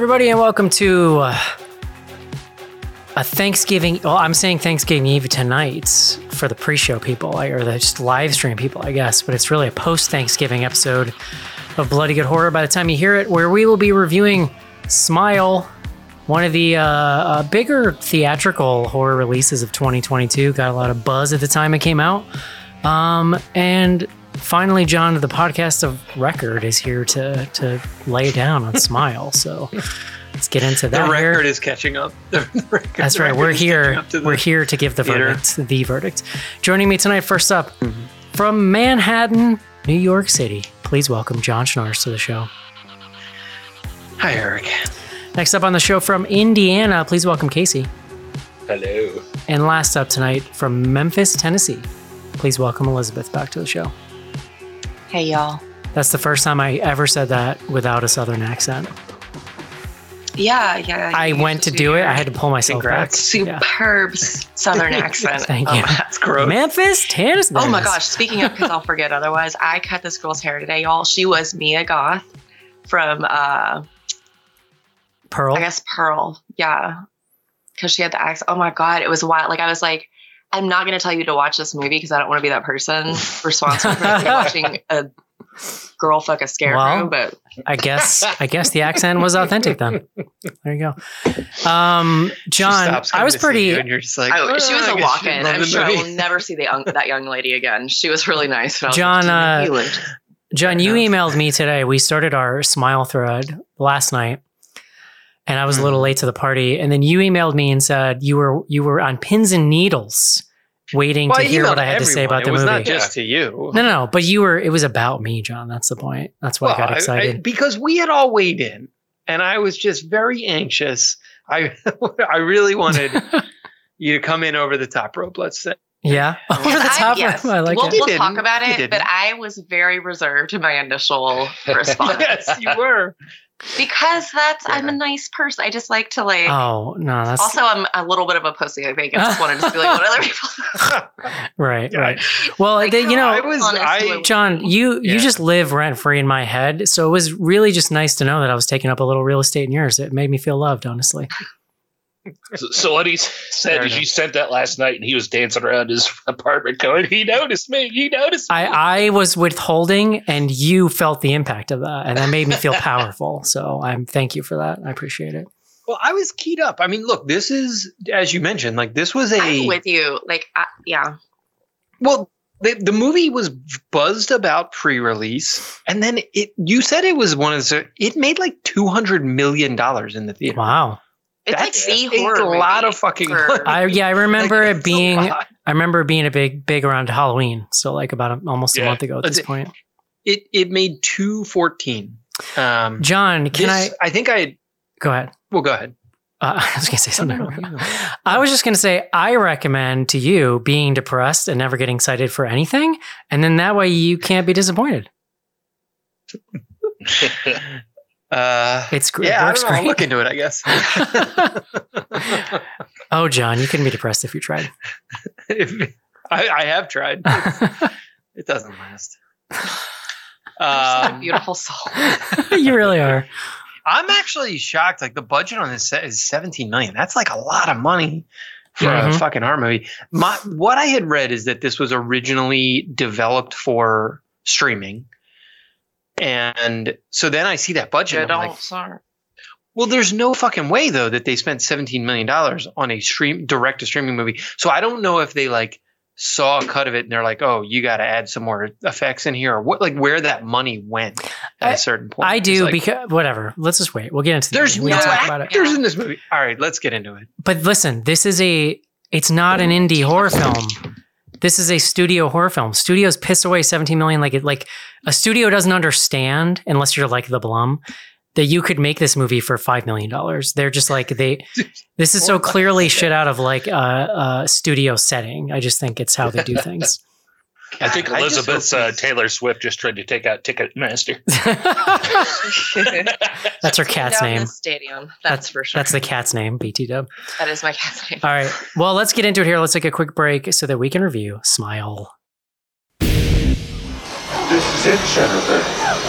Everybody, and welcome to uh, a Thanksgiving. Well, I'm saying Thanksgiving Eve tonight for the pre-show people, or the just live stream people, I guess. But it's really a post-Thanksgiving episode of Bloody Good Horror. By the time you hear it, where we will be reviewing Smile, one of the uh, uh, bigger theatrical horror releases of 2022. Got a lot of buzz at the time it came out. Um, and finally, John, the podcast of record, is here to to lay down on Smile. So let's get into that. The record is catching up. The record- That's right. We're here. to We're here to give the theater. verdict, the verdict. Joining me tonight, first up, Mm-hmm. from Manhattan, New York City. Please welcome John Schnars to the show. Hi, Eric. Next up on the show from Indiana, please welcome Casey. Hello. And last up tonight from Memphis, Tennessee, please welcome Elizabeth back to the show. Hey y'all. That's the first time I ever said that without a Southern accent. Yeah, yeah. I went to do it. I had to pull myself Congrats. back. Superb s southern accent. Thank Oh, you. That's gross. Memphis, Tennessee. Oh my gosh! Speaking of, because I'll forget otherwise. I cut this girl's hair today, y'all. She was Mia Goth from, uh Pearl. I guess Pearl. Yeah, because she had the accent. Oh my god, it was wild. Like I was like, I'm not going to tell you to watch this movie because I don't want to be that person responsible for watching a girl fuck a scarecrow. Well, but I guess I guess the accent was authentic then. There you go. Um, John, I was pretty. you and you're just like, I, she was "Oh, I a walk-in. I'm the sure I will never see the young, that young lady again. She was really nice. I was John, like, uh, "You John, you Fair emailed me today. We started our smile thread last night, and I was a little Mhm. late to the party. And then you emailed me and said you were you were on pins and needles, waiting Well, to hear what I had to say everyone. about the it was movie. not just to you. no, no, no. But you were. It was about me, John. That's the point. That's why Well, I got I- I- excited. because we had all weighed in, and I was just very anxious. I I really wanted you to come in over the top rope. Let's say. yeah, over the I- top. yes. I like we'll, it. We'll talk about it, but I was very reserved in my initial response yes, you were. Because that's I'm a nice person. I just like to like. Oh no, that's also, I'm a little bit of a pussy. I think I just wanted to be like what other people. right, right. Well, Like, they, you know, I was. honest I John, you you just live rent free in my head, so it was really just nice to know that I was taking up a little real estate in yours. It made me feel loved, honestly. So, so what he said Fair is you sent that last night and he was dancing around his apartment going, he noticed me, he noticed me. I I was withholding, and you felt the impact of that, and that made me feel powerful. So I'm thank you for that. I appreciate it. well, I was keyed up. I mean, look, this is as you mentioned. Like this was a I'm with you. Like, I, yeah, Well, the, the movie was buzzed about pre-release, and then it. You said it was one of the. It made like two hundred million dollars in the theater. Wow. It's That's like the a horror. lot movie of fucking. I yeah, I remember Like, it being. I remember being a big big around Halloween, so like about a, almost a month ago at this see. point. It it made two fourteen. Um, John, can this- I I think I. go ahead? Well, go ahead. Uh, I was gonna say something. No, no, no, no. I was just going to say, I recommend to you being depressed and never getting excited for anything. And then that way you can't be disappointed. Uh, It's great. yeah, it I works don't know. I'll look into it. I guess. oh, John, you couldn't be depressed if you tried. If- I, I have tried. It doesn't last. You're such a Um, beautiful soul. you really are. I'm actually shocked. Like the budget on this set is 17 million. That's like a lot of money for Mhm. a fucking horror movie. My what I had read is that this was originally developed for streaming, and so then I see that budget. You and I'm like, sorry. well, there's no fucking way though that they spent 17 million dollars on a stream direct to streaming movie. So I don't know if they like saw a cut of it and they're like, oh, you got to add some more effects in here, or what, like where that money went at I- a certain point. I do like, because whatever. Let's just wait. We'll get into the there's movie. no talk about it. actors in this movie. All right, let's get into it. But listen, this is a it's not an indie horror film. This is a studio horror film. Studios piss away 17 million like it like a studio doesn't understand unless you're like the Blum that you could make this movie for 5 million dollars. They're just like they this is so clearly shit out of like a, a studio setting. I just think it's how they do things. I think God, I Elizabeth's uh, Taylor Swift just tried to take out Ticketmaster. That's her cat's name. the stadium. That's, for sure. That's the cat's name, BT dub. that is my cat's name. All right. Well, let's get into it here. Let's take a quick break so that we can review Smile. This is it, Jennifer.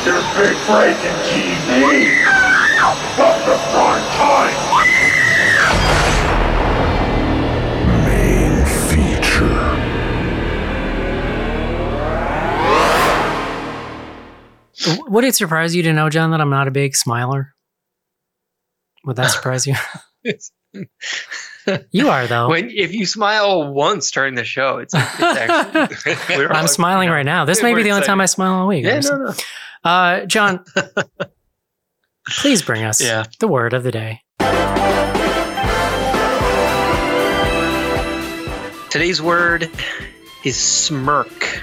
Your big break in TV. Main Would it surprise you to know, John, that I'm not a big smiler? Would that surprise you? you are though. When if you smile once during the show, it's, it's actually. I'm all- smiling you know, right now. This may be the only time I smile all week. Yeah, no, no. Uh, John, please bring us Yeah. the word of the day. Today's word is smirk.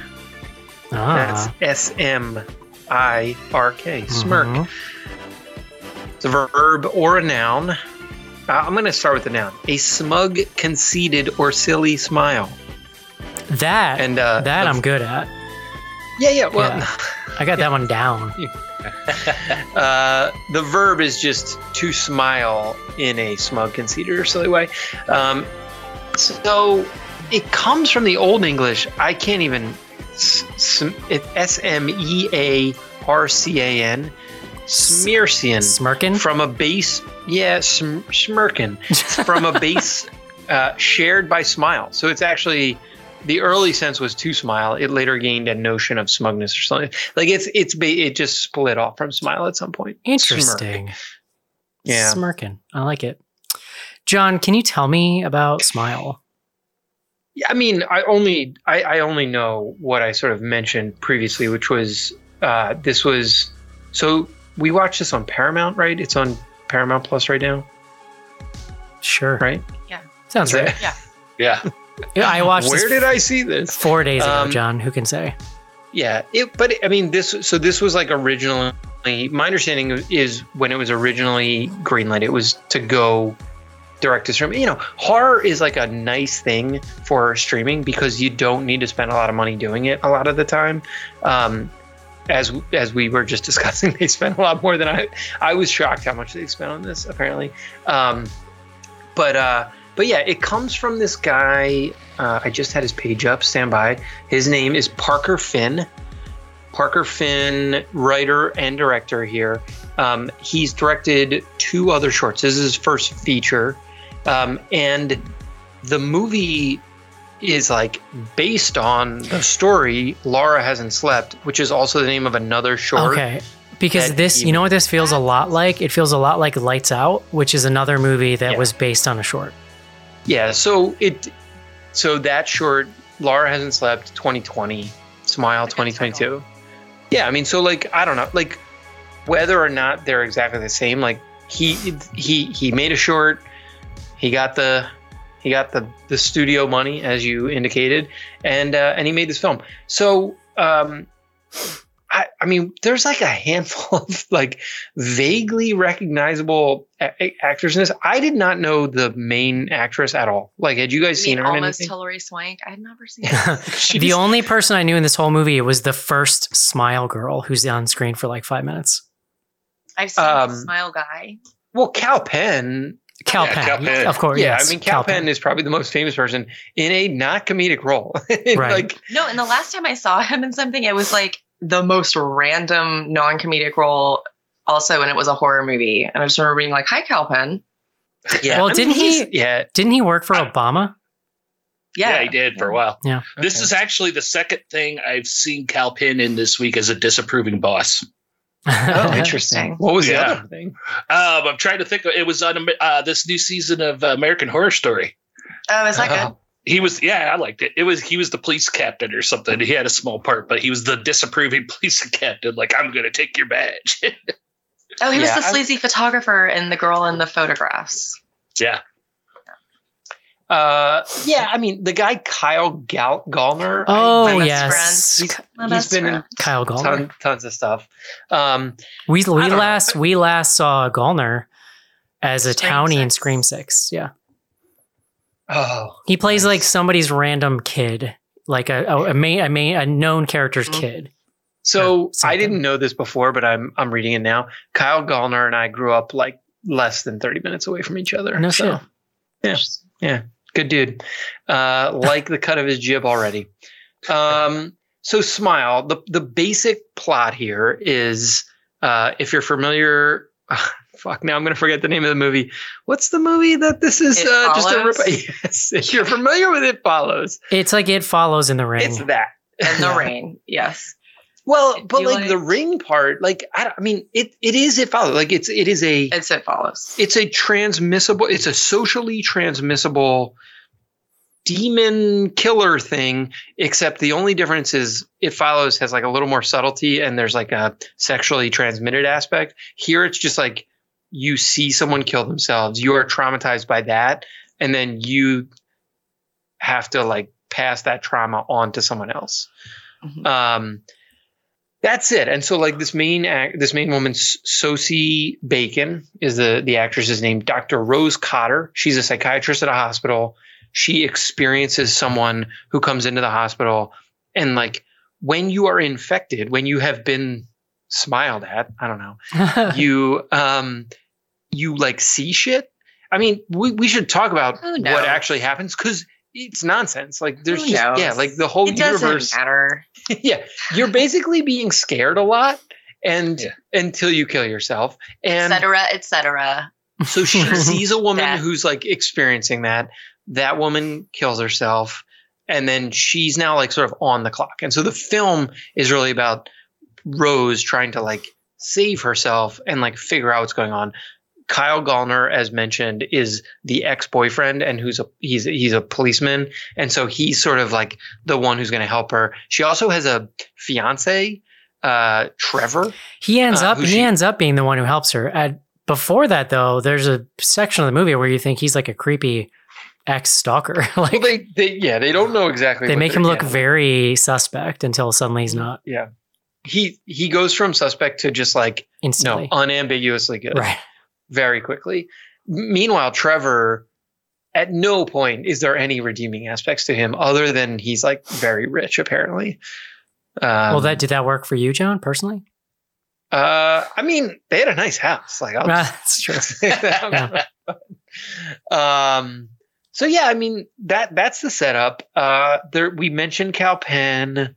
Ah, That's S M I R K. Smirk. mhm. It's a verb or a noun. Uh, I'm going to start with the noun. A smug, conceited, or silly smile. That And uh, that I'm good at. Yeah, yeah. Well, Yeah. I got that one down. uh, the verb is just to smile in a smug, conceited, or silly way. Um, so it comes from the Old English. I can't even. S- M E A R C A N. Smearsian. Smirking. From a base. Yeah, sm- smirking. From a base uh, shared by smile. So it's actually. The early sense was to smile. It later gained a notion of smugness or something. Like it's it's it just split off from smile at some point. Smirk. Interesting. Yeah. Smirking. I like it. John, can you tell me about Smile? Yeah, I mean, I only I, I only know what I sort of mentioned previously, which was uh, this was so we watched this on Paramount, right? It's on Paramount Plus right now, Sure. right? Yeah. Sounds right. that- Yeah. Yeah, I watched Where this did I see this? four days ago, Um, John. Who can say? Yeah, it, but I mean, this. So this was like originally. My understanding is when it was originally greenlit, it was to go direct to stream. You know, horror is like a nice thing for streaming because you don't need to spend a lot of money doing it a lot of the time. Um, as as we were just discussing, they spent a lot more than I. I was shocked how much they spent on this. Apparently, um, but uh, but yeah, it comes from this guy. Uh, I just had his page up. Stand by. His name is Parker Finn. Parker Finn, writer and director here. Um, he's directed two other shorts. This is his first feature, um, and the movie is like based on the story Laura hasn't slept, which is also the name of another short. Okay. Because this, you know what this feels a lot like? It feels a lot like Lights Out, which is another movie that Yeah. was based on a short. Yeah, so it so that short Laura hasn't slept 2020, Smile 2022. Yeah, I mean so like I don't know, like whether or not they're exactly the same, like he he he made a short, he got the he got the the studio money as you indicated and uh, and he made this film. So um I, I mean, there's like a handful of like vaguely recognizable a- a- actors in this. I did not know the main actress at all. Like, had you guys I seen mean, her in almost anything? Hilary Swank. I had never seen her. the only person I knew in this whole movie was the first Smile girl who's on screen for like five minutes. I've seen Um, the Smile Guy. well, Kal Penn. Kal Yeah, Penn, Kal Penn. of course. yeah, yes, I mean, Kal, Penn, is probably the most famous person in a not comedic role. Right. Like, No, and the last time I saw him in something, it was like the most random non-comedic role. Also, and it was a horror movie, and I just remember being like, "Hi, Kal Penn." yeah, Well, I didn't he- Yeah, Didn't he work for Obama? Yeah, Yeah, he did for a while. Yeah. This is actually the second thing I've seen Kal Penn in this week as a disapproving boss. Oh, interesting. What was Yeah. the other thing? Um, I'm trying to think. Of, it was on uh, this new season of uh, American Horror Story. Oh, is that good? Oh. He was, yeah, I liked it. It was he was the police captain or something. He had a small part, but he was the disapproving police captain. Like, I'm going to take your badge. Oh, he was Yeah, the I- sleazy photographer and the girl in the photographs. yeah, Uh, yeah, I mean, the guy Kyle Gal- Gallner. I- Oh My best yes, He's, My he's best been in. Kyle Gallner. ton, tons of stuff. Um, we we don't know. last we last saw Gallner as a Scream townie in Scream Six. Yeah, oh, he plays like somebody's random kid, like a a, a main a main a known character's Mhm. kid. So. I didn't know this before, but I'm I'm reading it now. Kyle Gallner and I grew up like less than 30 minutes away from each other. No so, shit. Yeah, good dude. Uh, like the cut of his jib already. Um, so smile. The the basic plot here is uh, if you're familiar. fuck. Now I'm gonna forget the name of the movie. What's the movie that this is? It uh, just a rip. Yes, if you're familiar with it, follows. It's like it follows in the ring. It's that. And the Yeah. rain. Yes. Well, Do but you like, the ring part, like I, I mean, it it is it follows. Like it's it is a It's it follows. it's a transmissible. It's a socially transmissible demon killer thing. Except the only difference is it follows has like a little more subtlety, and there's like a sexually transmitted aspect. Here, it's just like you see someone kill themselves, you are traumatized by that, and then you have to like pass that trauma on to someone else. Mhm. Um, that's it. And so, like this main act, this main woman, S- Sosie Bacon, is the the actress's name. Dr. Rose Cotter. She's a psychiatrist at a hospital. She experiences someone who comes into the hospital, and like when you are infected, when you have been smiled at, I don't know, you um, you like see shit. I mean, we we should talk about what actually happens because it's nonsense. Like there's Who just knows? yeah, like the whole It doesn't universe matter. yeah, you're basically being scared a lot and Yeah. until you kill yourself. And Etc. Etc. so she sees a woman Death. who's like experiencing that. That woman kills herself and then she's now like sort of on the clock. And so the film is really about Rose trying to like save herself and like figure out what's going on. Kyle Gallner, as mentioned, is the ex-boyfriend and who's a he's he's a policeman, and so he's sort of like the one who's going to help her. She also has a fiance, uh, Trevor. he ends Uh, up he she- ends up being the one who helps her. At, before that though, there's a section of the movie where you think he's like a creepy ex stalker. like Well, they, they yeah, they don't know exactly. they make him look yeah. very suspect until suddenly he's not yeah. He he goes from suspect to just like Instantly. no unambiguously good. right. Very quickly. Meanwhile, Trevor, at no point is there any redeeming aspects to him other than he's like very rich, apparently. Um, well, that did that work for you, John, personally? uh, I mean, they had a nice house. Like, I'll That's true. say that. um, so yeah, I mean that that's the setup. Uh, there we mentioned Kal Penn.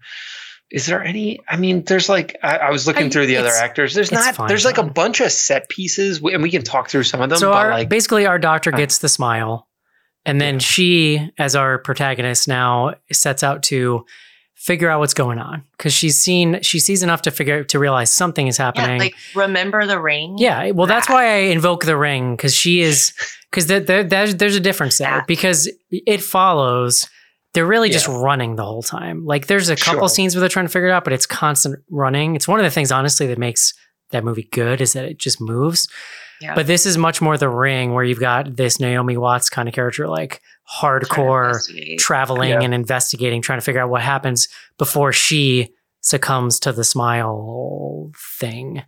Is there any? I mean, there's like I, I was looking I- through the other actors. There's not. fine, there's like a bunch of set pieces, and we can talk through some of them. so but our, like, basically our doctor Uh, gets the smile and then she as our protagonist now sets out to figure out what's going on because she's seen she sees enough to figure to realize something is Yeah, happening like remember the ring. Yeah, well, that's That. why I invoke the ring because she is because there, there, there's there's a difference there That. because it follows. They're really just running the whole time. Like there's a couple Sure. scenes where they're trying to figure it out, but it's constant running. It's one of the things, honestly, that makes that movie good is that it just moves. Yeah. But this is much more the ring where you've got this Naomi Watts kind of character, like hardcore traveling Yeah. and investigating, trying to figure out what happens before she succumbs to the smile thing.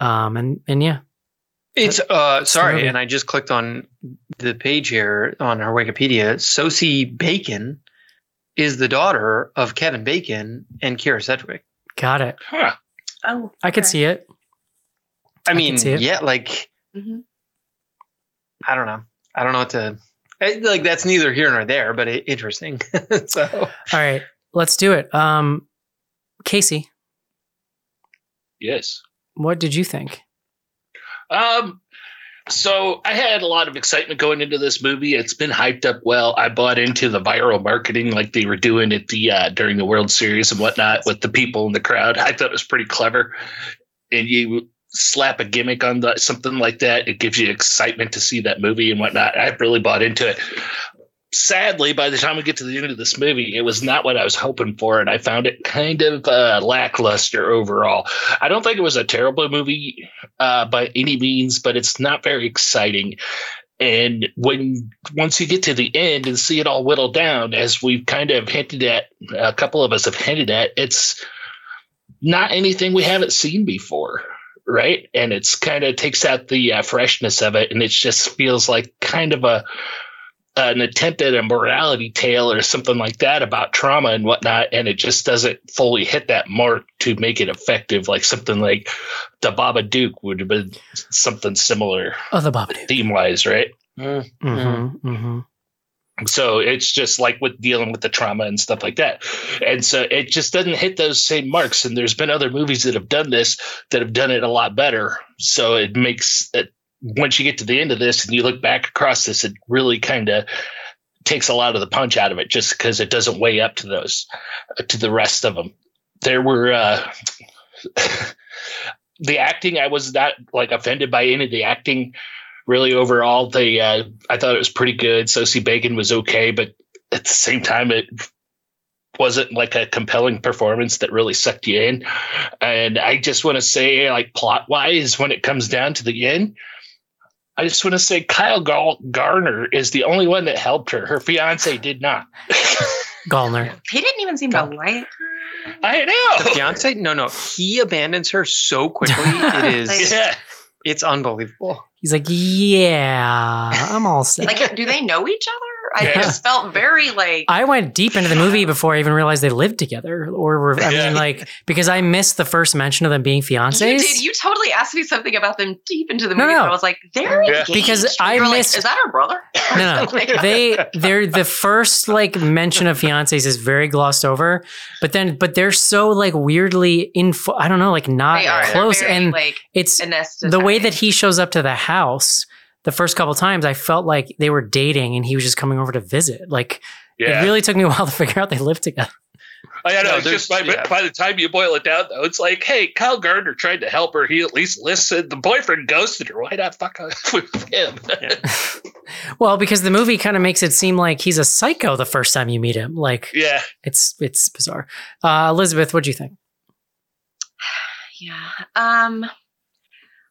Um, and and yeah, It's uh sorry, movie. and I just clicked on the page here on her Wikipedia. Sosie Bacon is the daughter of Kevin Bacon and Kyra Sedgwick. got it. Huh. Oh, I could see it. I can mean, it. yeah, like Mhm. I don't know. I don't know what to like. That's neither here nor there, but it, interesting. so All right, let's do it. Um, Casey, Yes. what did you think? Um, so I had a lot of excitement going into this movie. It's been hyped up well. I bought into the viral marketing like they were doing at the uh, during the World Series and whatnot with the people in the crowd. I thought it was pretty clever. And you slap a gimmick on the, something like that, it gives you excitement to see that movie and whatnot. I really bought into it. Sadly, by the time we get to the end of this movie, it was not what I was hoping for, and I found it kind of uh, lackluster overall. I don't think it was a terrible movie uh, by any means, but it's not very exciting. And when once you get to the end and see it all whittled down, as we've kind of hinted at, a couple of us have hinted at, it's not anything we haven't seen before, right? And it's kind of takes out the uh, freshness of it, and it just feels like kind of a an attempt at a morality tale or something like that about trauma and whatnot, and it just doesn't fully hit that mark to make it effective, like something like the Babadook would have been something similar Oh, the Babadook. theme wise, right? Mm-hmm, mm-hmm. So it's just like with dealing with the trauma and stuff like that. And so it just doesn't hit those same marks. And there's been other movies that have done this that have done it a lot better. So it makes it once you get to the end of this and you look back across this, it really kind of takes a lot of the punch out of it just because it doesn't weigh up to those to the rest of them. There were uh, the acting. I was not like offended by any of the acting. Really, overall, the uh, I thought it was pretty good. Sosie Bacon was okay, but at the same time, it wasn't like a compelling performance that really sucked you in. And I just want to say, like plot wise, when it comes down to the end, I just want to say Kyle Gar- Garner is the only one that helped her. Her fiance did not. Gallner. He didn't even seem to like her. I know. The know. fiance? No, no. He abandons her so quickly. It is. Yeah. It's unbelievable. He's like, yeah, I'm all set. Like, do they know each other? I Yeah. just felt very like. I went deep into the movie before I even realized they lived together, or were, I Yeah. mean, like because I missed the first mention of them being you fiancés. did. You totally asked me something about them deep into the movie. no. and I was like, they're Yeah. engaged. Because You I were like, missed- Is that her brother? No, no. they they're the first like mention of fiancés is very glossed over, but then but they're so like weirdly info. I don't know, like not They are close, very, and like it's anesthetized. the way that he shows up to the house the first couple times. I felt like they were dating, and he was just coming over to visit. Like Yeah. it really took me a while to figure out they lived together. I know. No, it's just by, yeah. by the time you boil it down, though, it's like, hey, Kyle Gardner tried to help her. He at least listened. The boyfriend ghosted her. Why not fuck with him? Well, because the movie kind of makes it seem like he's a psycho the first time you meet him. Like yeah. it's it's bizarre. Uh, Elizabeth, what do you think? Yeah. Um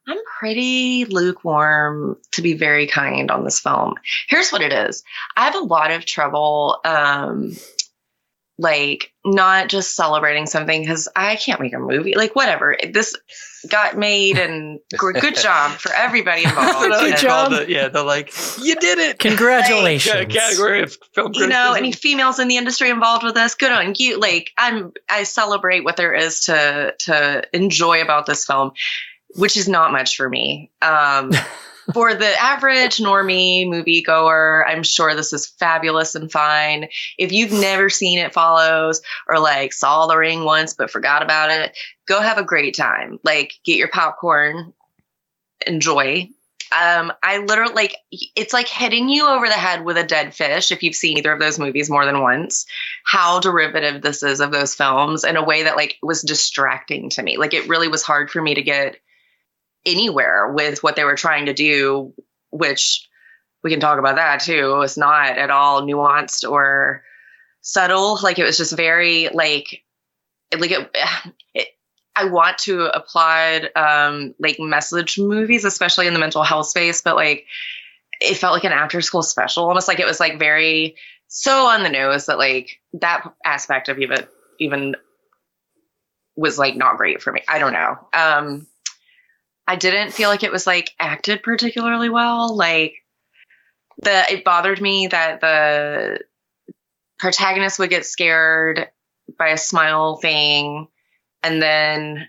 I'm pretty lukewarm to be very kind on this film. Here's what it is. I have a lot of trouble um like not just celebrating something cuz I can't make a movie. Like whatever. This got made and good job for everybody involved. That's Good call job. the- yeah, the like, you did it. Congratulations. Yeah, category of film you know, any females in the industry involved with this, good on you. Like I'm I celebrate what there is to to enjoy about this film, which is not much for me. Um for the average normie moviegoer, I'm sure this is fabulous and fine. If you've never seen It Follows or like saw The Ring once but forgot about it, go have a great time. Like get your popcorn, enjoy. Um, I literally like it's like hitting you over the head with a dead fish if you've seen either of those movies more than once. How derivative this is of those films in a way that like was distracting to me. Like it really was hard for me to get anywhere with what they were trying to do, which we can talk about that too. It's not at all nuanced or subtle. Like it was just very like like it, it I want to applaud um like message movies, especially in the mental health space, but like it felt like an after school special, almost like it was like very so on the nose that like that aspect of even even was like not great for me. I don't know. Um I didn't feel like it was like acted particularly well. Like the it bothered me that the protagonist would get scared by a smile thing and then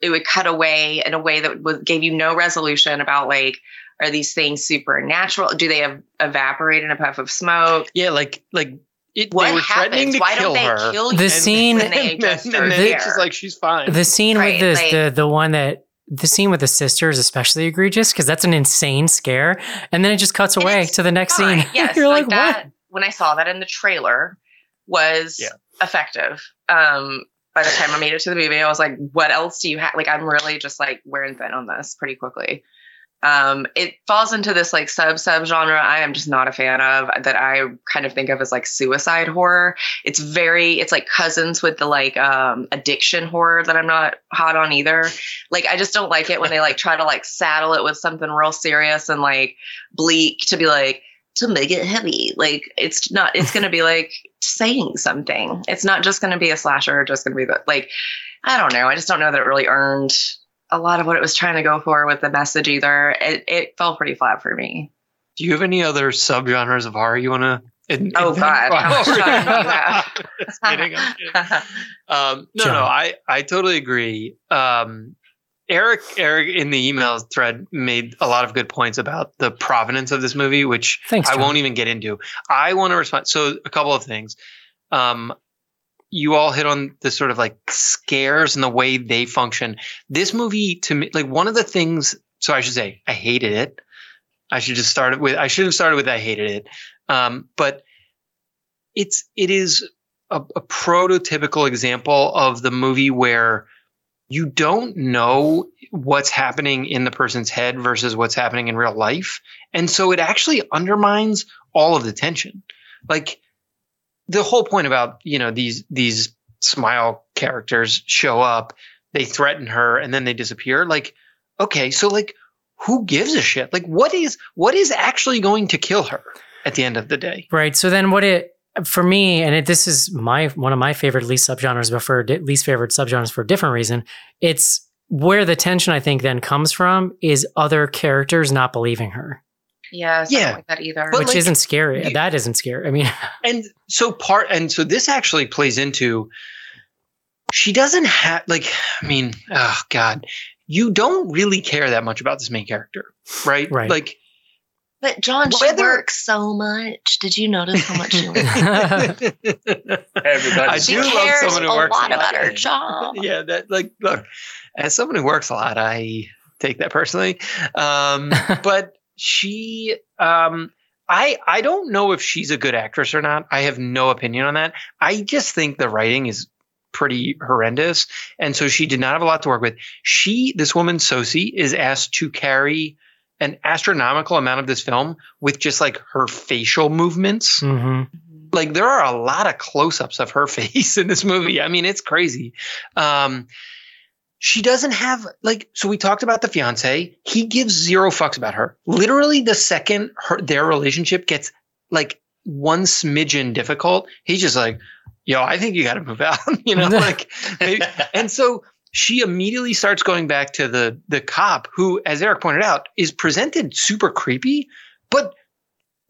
it would cut away in a way that would gave you no resolution about like are these things supernatural do they ev- evaporate in a puff of smoke Yeah, like like it, what they were threatening happens to why kill don't they her. kill you The scene- when they and just then, and then there? it's just like she's fine. The scene Right, with the, like- the the one that the scene with the sister is especially egregious because that's an insane scare, and then it just cuts And away to the next fine. scene. Yes, You're like, like, that. what? When I saw that in the trailer, was Yeah. effective. Um, by the time I made it to the movie, I was like, "What else do you have?" Like, I'm really just like wearing thin on this pretty quickly. Um, it falls into this like sub sub genre I am just not a fan of that I kind of think of as like suicide horror. It's very it's like cousins with the like um addiction horror that I'm not hot on either. Like I just don't like it when they like try to like saddle it with something real serious and like bleak to be like to make it heavy. Like it's not it's gonna be like saying something. It's not just gonna be a slasher just gonna be the like I don't know. I just don't know that it really earned a lot of what it was trying to go for with the message either. It it fell pretty flat for me. Do you have any other subgenres of horror you want to? Oh, God. How much time do you have? Just kidding, I'm kidding. Um, no, John. no, I, I totally agree. Um, Eric, Eric in the email thread made a lot of good points about the provenance of this movie, which Thanks, I won't even get into. I want to respond. So a couple of things. Um, you all hit on the sort of like scares and the way they function. This movie to me, like one of the things so I should say I hated it. I should just start with I should have started with I hated it. Um, but it's it is a, a prototypical example of the movie where you don't know what's happening in the person's head versus what's happening in real life. And so it actually undermines all of the tension. Like the whole point about, you know, these these smile characters show up, they threaten her and then they disappear. Like, okay, so like who gives a shit? Like what is what is actually going to kill her at the end of the day? Right. So then what it for me, and it, this is my one of my favorite least subgenres, but for least favorite subgenres for a different reason. It's where the tension I think then comes from is other characters not believing her, Yeah, something Yeah. like that either. But which like, isn't scary. you- that isn't scary. I mean, and so part and so this actually plays into she doesn't have like i mean oh god you don't really care that much about this main character right Right. like but John, she Whether- works so much. Did you notice how much she works? Everybody. I she do love cares someone who a works a lot lot. about her job. yeah that like look as someone who works a lot i take that personally um but she um I, I don't know if she's a good actress or not. I have no opinion on that. I just think the writing is pretty horrendous. And so she did not have a lot to work with. She, this woman, Sosie, is asked to carry an astronomical amount of this film with just like her facial movements. mhm. Like there are a lot of close-ups of her face in this movie. I mean, it's crazy. Um, she doesn't have like so we talked about the fiance. He gives zero fucks about her. Literally the second her their relationship gets like one smidgen difficult, he's just like, "Yo, I think you got to move out." you know, like and so she immediately starts going back to the the cop who as Eric pointed out is presented super creepy, but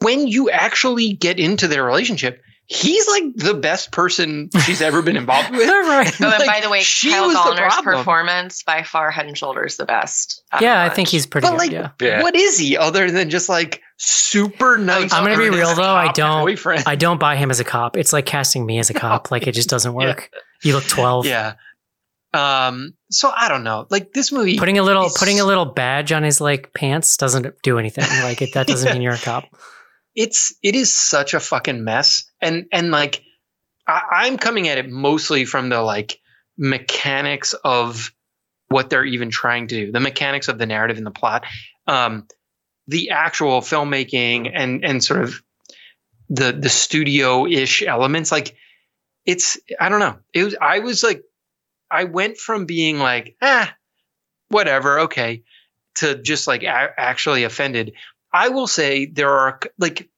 when you actually get into their relationship, he's like the best person she's ever been involved with. right. Oh, and Like, by the way, she Kyle was the Gallner's problem. performance by far head and shoulders the best. Yeah, I think he's pretty But good. like, yeah. Yeah. what is he other than just like super nice? I'm gonna be real, though, I don't- Boyfriend. I don't buy him as a cop. It's like casting me as a cop. Like it just doesn't work. You look 12. yeah. Um. So I don't know. Like this movie. Putting a little It's- putting a little badge on his like pants doesn't do anything. Like it, that doesn't mean you're a cop. It's it is such a fucking mess. And and like I, i'm coming at it mostly from the like mechanics of what they're even trying to do the mechanics of the narrative and the plot. Um the actual filmmaking and and sort of the the studio ish elements like it's i don't know. It was i was like i went from being like ah whatever okay to just like a- actually offended I will say there are like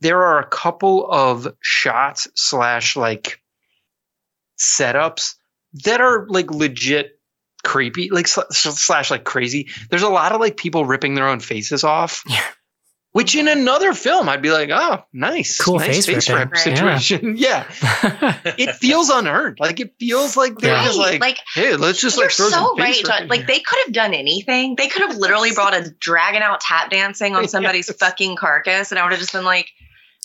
there are a couple of shots slash like setups that are like legit creepy, like sl- slash like crazy. There's a lot of like people ripping their own faces off. Yeah. Which in another film I'd be like, oh, nice, Cool nice face ripping. rip Right. situation. Yeah. it feels unearned. Like it feels like they're Yeah. just like, like hey, let's just you're like throw so some right, face John. Like they could have done anything. They could have literally brought a dragon out tap dancing on somebody's Yes. fucking carcass, and I would have just been like,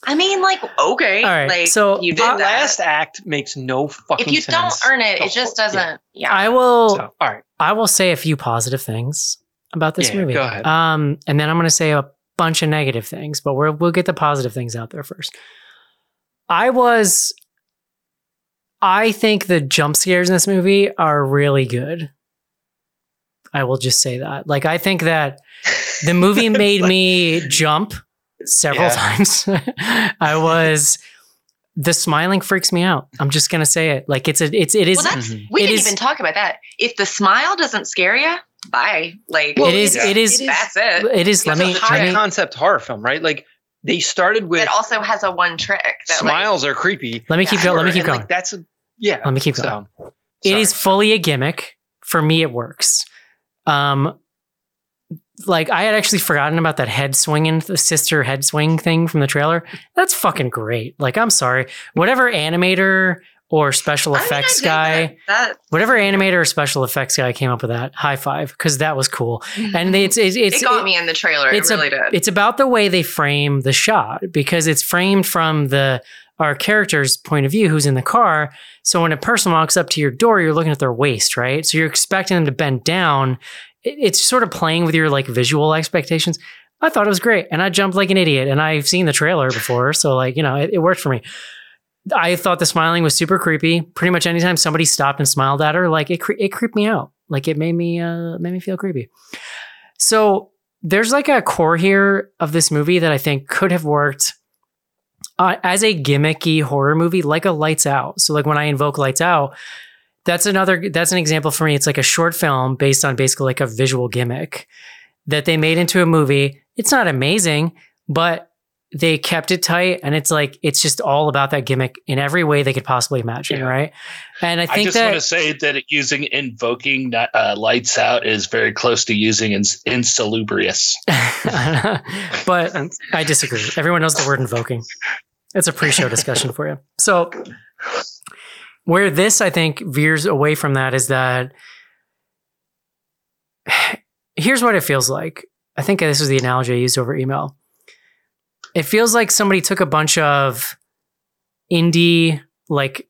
I mean, like okay, All right, like so you did that. last act makes no fucking if you sense. don't earn it, it just doesn't. Yeah, I will So, all right. I will say a few positive things about this Yeah, movie. go ahead. Um, and then I'm going to say a bunch of negative things, but we're, we'll get the positive things out there first. I was, I think the jump scares in this movie are really good. I will just say that. Like, I think that the movie made me jump several Yeah. times. I was, the smiling freaks me out. I'm just going to say it. Like, it's a, it's, it is, well, that's Mhm. we It didn't is- even talk about that. If the smile doesn't scare you, bye. Like it is, yeah. it is, that's it. it is, let It's a me, high let me, concept horror film, right? Like they started with It also has a one trick. That, smiles are creepy. let me keep Yeah, going. Let me keep and, going. Like, that's a, yeah. Let me keep so, going. It sorry. is fully a gimmick. For me, it works. Um, like I had actually forgotten about that head swinging, the sister head swing thing from the trailer. That's fucking great. Like, I'm sorry, whatever animator or special Like, I mean, I effects guy, That, that whatever animator or special effects guy came up with that, high five because that was cool. Mm-hmm. And it's it's it's it got it- me in the trailer. It it's really a, did. It's about the way they frame the shot because it's framed from the our character's point of view who's in the car. So when a person walks up to your door, you're looking at their waist, right? So you're expecting them to bend down. It- It's sort of playing with your like visual expectations. I thought it was great, and I jumped like an idiot. And I've seen the trailer before, so like you know, it, it worked for me. I thought the smiling was super creepy. Pretty much anytime somebody stopped and smiled at her, like it, cre- it creeped me out. Like it made me, uh, made me feel creepy. So there's like a core here of this movie that I think could have worked uh, as a gimmicky horror movie, like a Lights Out. So like when I invoke Lights Out, that's another. That's an example for me. It's like a short film based on basically like a visual gimmick that they made into a movie. It's not amazing, but they kept it tight and it's like it's just all about that gimmick in every way they could possibly imagine Yeah. right? And i I, think just want to say that using invoking uh, lights out is very close to using ins- insalubrious. but i disagree. Everyone knows the word invoking. It's a pre-show discussion for you. So where this i think veers away from that is that here's what it feels like. I think this was the analogy i used over email it feels like somebody took a bunch of indie like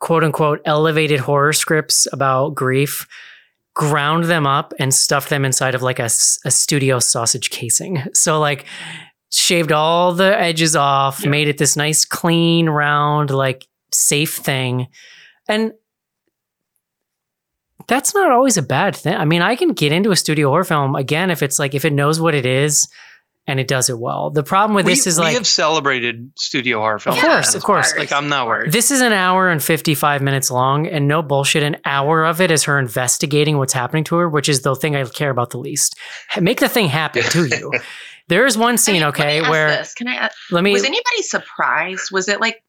quote unquote elevated horror scripts about grief ground them up and stuffed them inside of like a studio sausage casing so like shaved all the edges off Yeah. made it this nice clean round like safe thing and that's not always a bad thing i mean i can get into a studio horror film again if it's like if it knows what it is and it does it well the problem with we, this is we like we have celebrated studio horror films. Of course, of course. Like I'm not worried. This is an hour and 55 minutes long, and no bullshit. An hour of it is her investigating what's happening to her, which is the thing I care about the least. Make the thing happen to you. There is one scene, Hey, let okay, me ask where this. can I? ask- let me. was anybody surprised? Was it like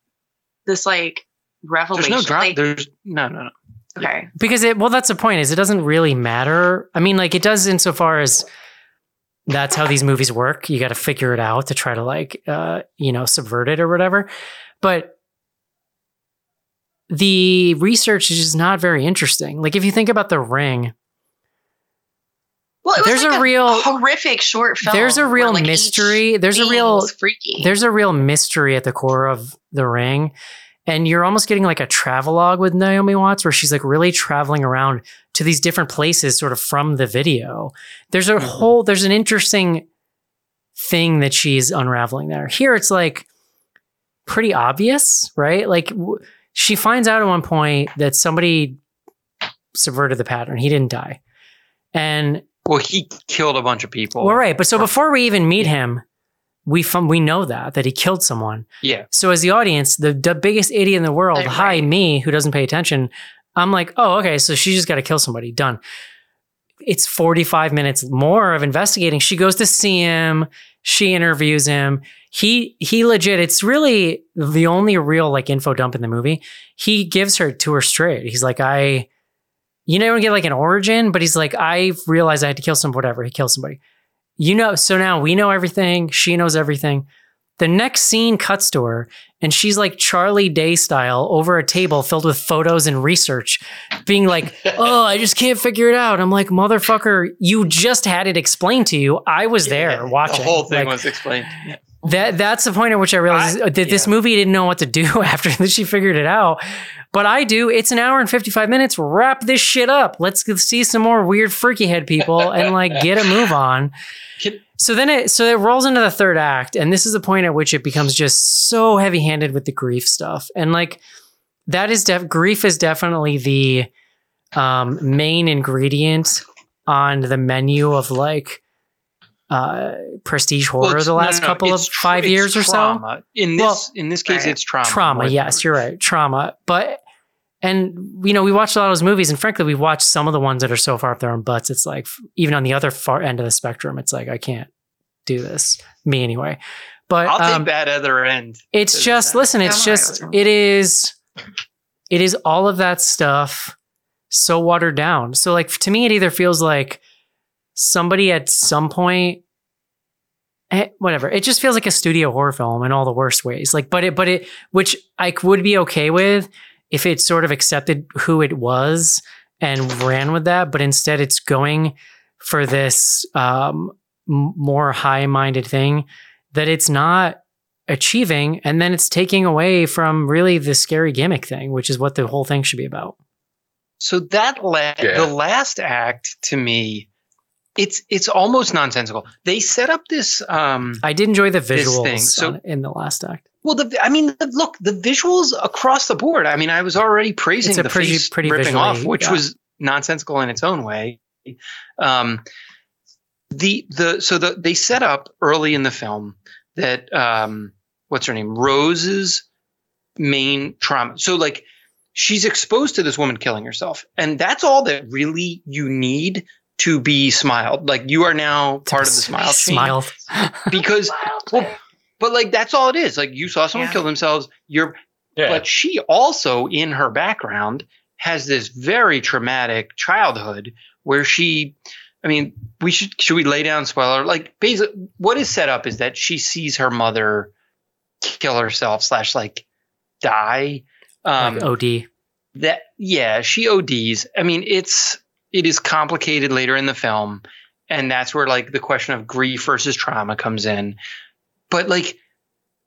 this like revelation? There's no drama. Like, There's no, no, no. okay, because it well that's the point is it doesn't really matter i mean like it does insofar as that's how these movies work you got to figure it out to try to like uh you know subvert it or whatever but the research is just not very interesting like if you think about the ring well, it was There's like a real- horrific short film. there's a real like, mystery there's a real freaky. there's a real mystery at the core of the ring and you're almost getting like a travelogue with naomi watts where she's like really traveling around to these different places sort of from the video. There's a Mhm. whole there's an interesting thing that she's unraveling there. Here it's like pretty obvious right? Like w- she finds out at one point that somebody subverted the pattern. He didn't die. And Well, he killed a bunch of people. well right. But so before we even meet him we fun, we know that that he killed someone Yeah. so as the audience, the, the biggest idiot in the world, Right, hi me, who doesn't pay attention, I'm like, oh, okay, so she just got to kill somebody. Done. It's 45 minutes more of investigating. She goes to see him. She interviews him. He he legit. It's really the only real like info dump in the movie. He gives her to her straight. He's like, I, you never get like an origin, but he's like, I realized I had to kill some whatever. He kills somebody. You know, so now we know everything. She knows everything. The next scene cuts to her, and she's like Charlie Day style over a table filled with photos and research, being like, Oh, I just can't figure it out. I'm like, Motherfucker, you just had it explained to you. I was there watching. The whole thing Like, was explained. Yeah. That that's the point at which I realized that this yeah. movie didn't know what to do after that she figured it out. But I do. It's an hour and 55 minutes. Wrap this shit up. Let's see some more weird freaky head people and like get a move on. So then it so it rolls into the third act, and this is the point at which it becomes just so heavy handed with the grief stuff. And like that is def- grief is definitely the um, main ingredient on the menu of like uh prestige horror it's- the last no, no, couple of tr- five it's years or so. In this, Well, in this case, right. it's trauma. trauma yes than- you're right trauma but and you know we watched a lot of those movies and frankly we've watched some of the ones that are so far up their own butts it's like even on the other far end of the spectrum it's like i can't do this me anyway but I'll take um, that other end. it's just that- listen it's I'm just it. it is it is all of that stuff so watered down so like to me it either feels like somebody at some point eh, whatever it just feels like a studio horror film in all the worst ways like but it but it which i would be okay with if it sort of accepted who it was and ran with that but instead it's going for this um more high-minded thing that it's not achieving, and then it's taking away from really the scary gimmick thing, which is what the whole thing should be about. So that la- Yeah. the last act to me, it's it's almost nonsensical. They set up this. Um, I did enjoy the visuals thing, so- in the last act. well, the I mean, the, look, the visuals across the board. I mean, I was already praising It's a the pretty- face pretty ripping visually, off, which yeah. was nonsensical in its own way. Um, the the so the they set up early in the film that um, what's her name Rose's main trauma. So like she's exposed to this woman killing herself, and that's all that really you need to be smiled. Like you are now part of the smile chain Smiled. because well, but like that's all it is. Like you saw someone Yeah. kill themselves. You're Yeah. but she also in her background has this very traumatic childhood where she I mean, we should should we lay down spoiler? Like basically what is set up is that she sees her mother kill herself slash like die. Um like OD. that yeah, she ODs. I mean, it's it is complicated later in the film, and that's where like the question of grief versus trauma comes in. But like,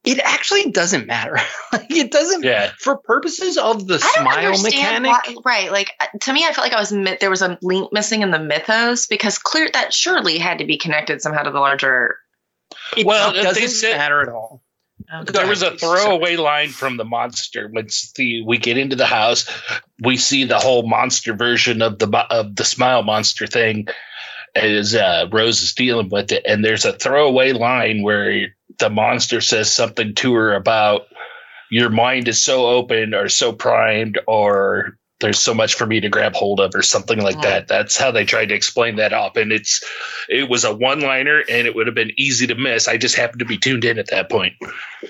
it actually doesn't matter. like, it doesn't yeah. for purposes of the I smile mechanic. why- right? Like uh, to me, I felt like I was there was a link missing in the mythos because clear that surely had to be connected somehow to the larger. It Well, it doesn't said- matter at all. There was a ahead, Casey. Sorry. throwaway line from the monster once the we get into the house we see the whole monster version of the of the smile monster thing as uh, rose is dealing with it and there's a throwaway line where the monster says something to her about your mind is so open or so primed or there's so much for me to grab hold of or something like Mm. that that's how they tried to explain that up and it's it was a one liner and it would have been easy to miss i just happened to be tuned in at that point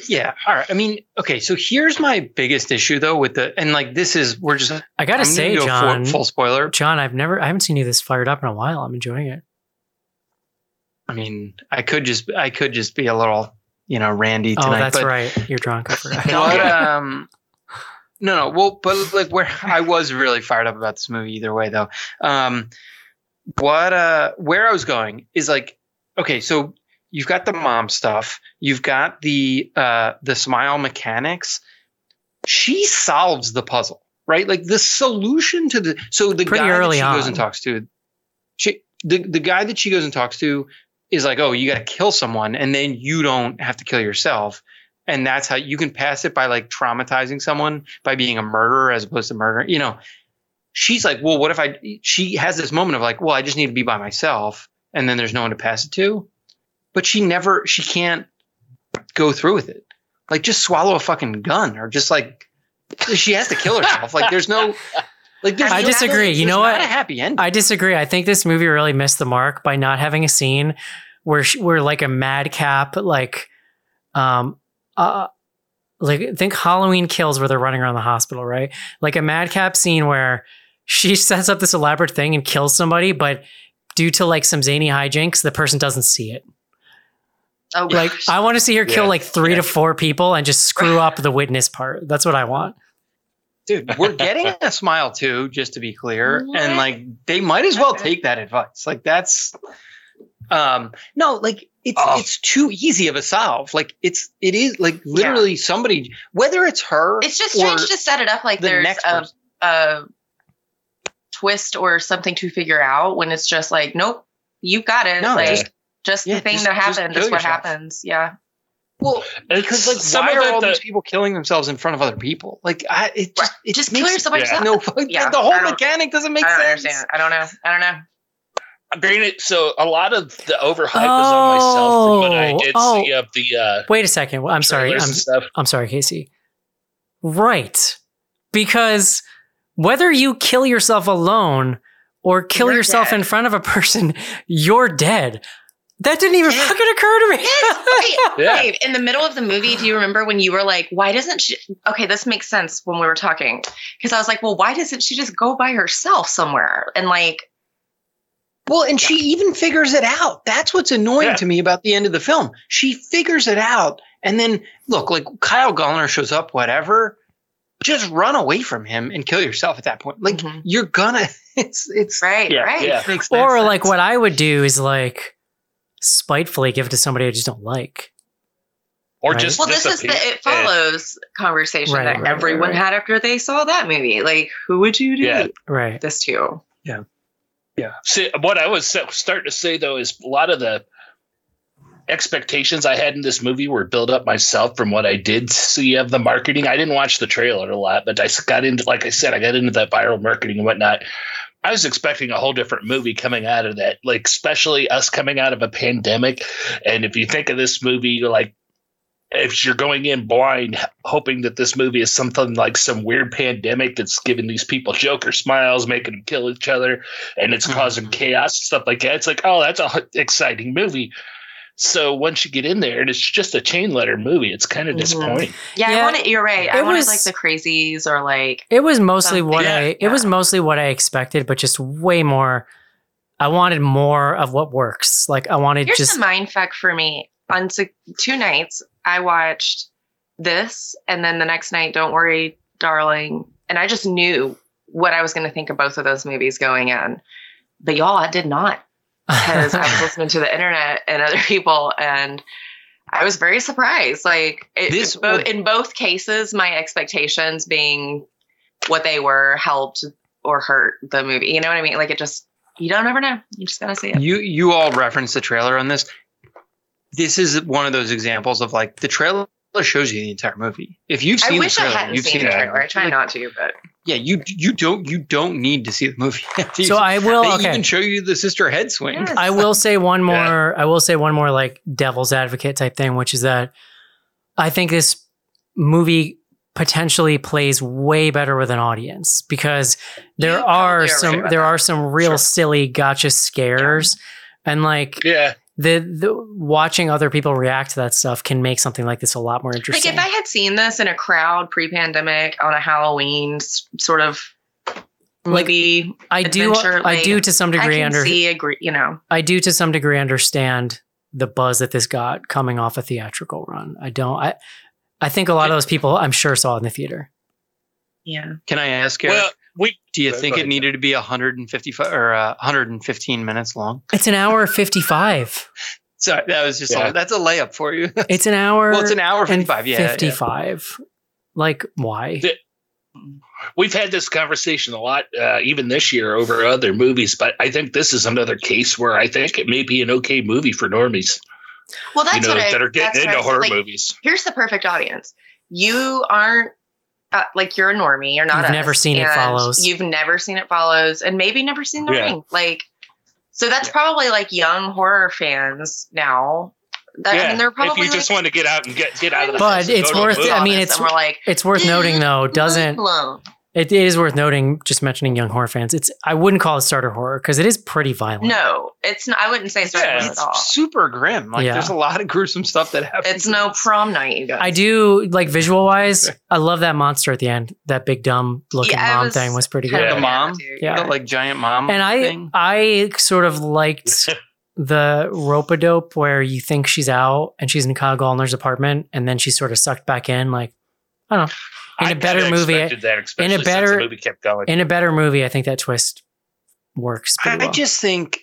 Yeah. All right. I mean, okay. So here's my biggest issue though with the and like this is we're just I gotta I'm say, go John, full, full spoiler. John, I've never, I haven't seen you this fired up in a while. I'm enjoying it. I mean, I could just I could just be a little you know randy tonight. oh, that's but right. You're drunk. I forgot. What, um, no, no. Well, but like where I was really fired up about this movie either way though. Um, what uh, where I was going is like, okay, so you've got the mom stuff, you've got the uh the smile mechanics. She solves the puzzle, right? Like the solution to the so the Pretty guy early that she goes and talks to, she the the guy that she goes and talks to is like, oh, you got to kill someone, and then you don't have to kill yourself and that's how you can pass it by like traumatizing someone by being a murderer as opposed to murder you know she's like well what if i she has this moment of like well i just need to be by myself and then there's no one to pass it to but she never she can't go through with it like just swallow a fucking gun or just like she has to kill herself like there's no like there's I disagree. You know what? a happy ending I disagree. I think this movie really missed the mark by not having a scene where sh where like a madcap like um uh like think Halloween kills where they're running around the hospital, right? Like a madcap scene where she sets up this elaborate thing and kills somebody, but due to like some zany hijinks, the person doesn't see it. Oh, Like gosh. I want to see her kill Yeah. like three Yeah. to four people and just screw up the witness part. That's what I want. dude we're getting a smile too just to be clear What? and like they might as well take that advice like that's um no like it's Oh. it's too easy of a solve like it's it is like literally somebody whether it's her it's just or strange to set it up like the there's next a, a twist or something to figure out when it's just like, nope, you got it. No, like just- just, yeah, the thing just- that happened kill is what yourself. happens. Yeah. well because like some why of are all the- these people killing themselves in front of other people like i it just it Just makes kill yourself yeah. no Yeah, the whole mechanic doesn't make I don't sense understand. I don't know. I don't know. Granted, so a lot of the overhype was on myself from what I Oh, did oh. see of the uh, Wait a second. I'm sorry. I'm. I'm sorry, Casey. Right. Because whether you kill yourself alone or kill You're yourself dead. in front of a person, you're dead. That didn't even Yeah. fucking occur to me. Wait, Yeah. wait, in the middle of the movie, do you remember when you were like, why doesn't she? Okay, this makes sense when we were talking. Because I was like, well, why doesn't she just go by herself somewhere? And like, Well, and she even figures it out. That's what's annoying Yeah. to me about the end of the film. She figures it out. And then look, like Kyle Gallner shows up, whatever. Just run away from him and kill yourself at that point. Like Mhm. you're gonna it's it's right, Yeah, right. yeah. it makes no or like what I would do is like spitefully give it to somebody I just don't like. or Right. just Well, this is the it follows conversation Right, that right, everyone right. had after they saw that movie. Like, who would you do Yeah. Right. this to? See, what I was starting to say though is a lot of the expectations I had in this movie were built up myself from what I did see of the marketing. I didn't watch the trailer a lot, but I got into, like I said, I got into that viral marketing and whatnot. I was expecting a whole different movie coming out of that, like especially us coming out of a pandemic. And if you think of this movie, you're like, if you're going in blind, hoping that this movie is something like some weird pandemic that's giving these people Joker smiles, making them kill each other, and it's Mhm. causing chaos and stuff like that. It's like, oh, that's a h- exciting movie. So once you get in there and it's just a chain letter movie, it's kind of Mhm. disappointing. Yeah, Yeah, I wanted. You're right. I it wanted was- like the crazies or like It was mostly Something. what Yeah. I it was mostly what I expected, but just way more I wanted more of what works. Like I wanted Here's just the mind fuck for me. On two nights, I watched this, and then the next night, Don't Worry, Darling, and I just knew what I was going to think of both of those movies going in. But y'all, I did not because I was listening to the internet and other people, and I was very surprised. Like it, This bo- would- in both cases, my expectations being what they were helped or hurt the movie. You know what I mean? Like it just you don't ever know. You just gotta see it. You you all referenced the trailer on this. This is one of those examples of like the trailer shows you the entire movie. If you've I seen wish the I trailer, hadn't you've seen seen the trailer. I try not to, but Yeah, you you don't you don't need to see the movie. so I will they okay. even show you the sister head swing. Yes. I will say one more. I will say one more like devil's advocate type thing, which is that I think this movie potentially plays way better with an audience because there You are some there that. are some real Sure. silly gotcha scares, and like Yeah. The the watching other people react to that stuff can make something like this a lot more interesting. like if I had seen this in a crowd pre-pandemic on a Halloween sort of Like, I do uh, adventure, I do to some I degree can under see agree. You know, I do to some degree understand the buzz that this got coming off a theatrical run. I don't I I think a lot of those people I'm sure saw it in the theater. yeah. Can I ask Eric? Well, we do you think it needed to be 155 or uh, 115 minutes long? It's an hour 55. Sorry, that was just Yeah. a, that's a layup for you. It's an hour well, it's an hour and 55. Yeah, yeah. 55. Like why? The- we've had this conversation a lot, uh, even this year over other movies, but I think this is another case where I think it may be an okay movie for normies, Well, that's you know, what I, that are getting that's what into I horror like, movies. Here's the perfect audience. You aren't uh, like you're a normie. You're not. You've us, never seen It Follows. You've never seen it follows, and maybe never seen the Yeah. ring. Like, so that's probably like young horror fans now. That, I mean, they're probably if you like, just want to get out and get get out of the But house and it's go to a worth I mean, and it's- we're like It's worth noting though, doesn't blown. It is worth noting just mentioning young horror fans. It's I wouldn't call it starter horror because it is pretty violent. No, it's not. I wouldn't say it's Yeah, yeah, at all. super grim. Like Yeah. there's a lot of gruesome stuff that happens. It's no prom night, you guys. I do like visual wise, I love that monster at the end. That big dumb looking Yeah, mom was thing was pretty good. of The mom? of it, too. Yeah. the, like giant mom and I thing. I sort of liked the rope a dope where you think she's out and she's in Kyle Gallner's apartment and then she's sort of sucked back in. Like I don't know. In I a better kinda movie, expected that, especially since better- the movie kept going. in a better movie, I think that twist works. I, Pretty I just think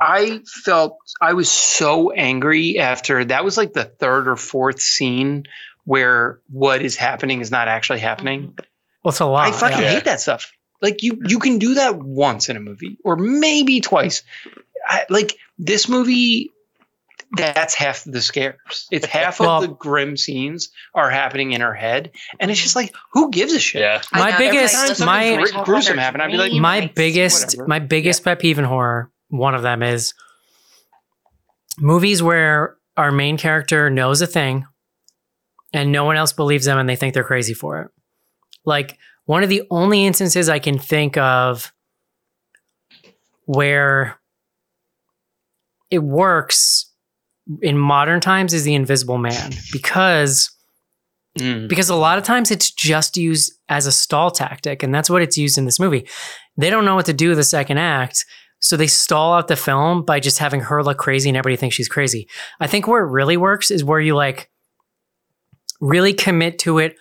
I felt I was so angry after that was like the third or fourth scene where what is happening is not actually happening. well, it's a lot. I fucking yeah. yeah. hate that stuff. Like you, you can do that once in a movie, or maybe twice. I, like this movie, that's half the scares. It's half Well- of the grim scenes are happening in her head, and it's just like, who gives a shit? yeah, My know, biggest- everybody's my- listening to me Gru- talk about gruesome happened, I'd be like, my nights. biggest whatever. my biggest pet peeve in horror one of them is movies where our main character knows a thing and no one else believes them and they think they're crazy for it like one of the only instances i can think of where it works in modern times is the invisible man because Mm. because a lot of times it's just used as a stall tactic and that's what it's used in this movie. They don't know what to do with the second act so they stall out the film by just having her look crazy and everybody thinks she's crazy. I think where it really works is where you like really commit to it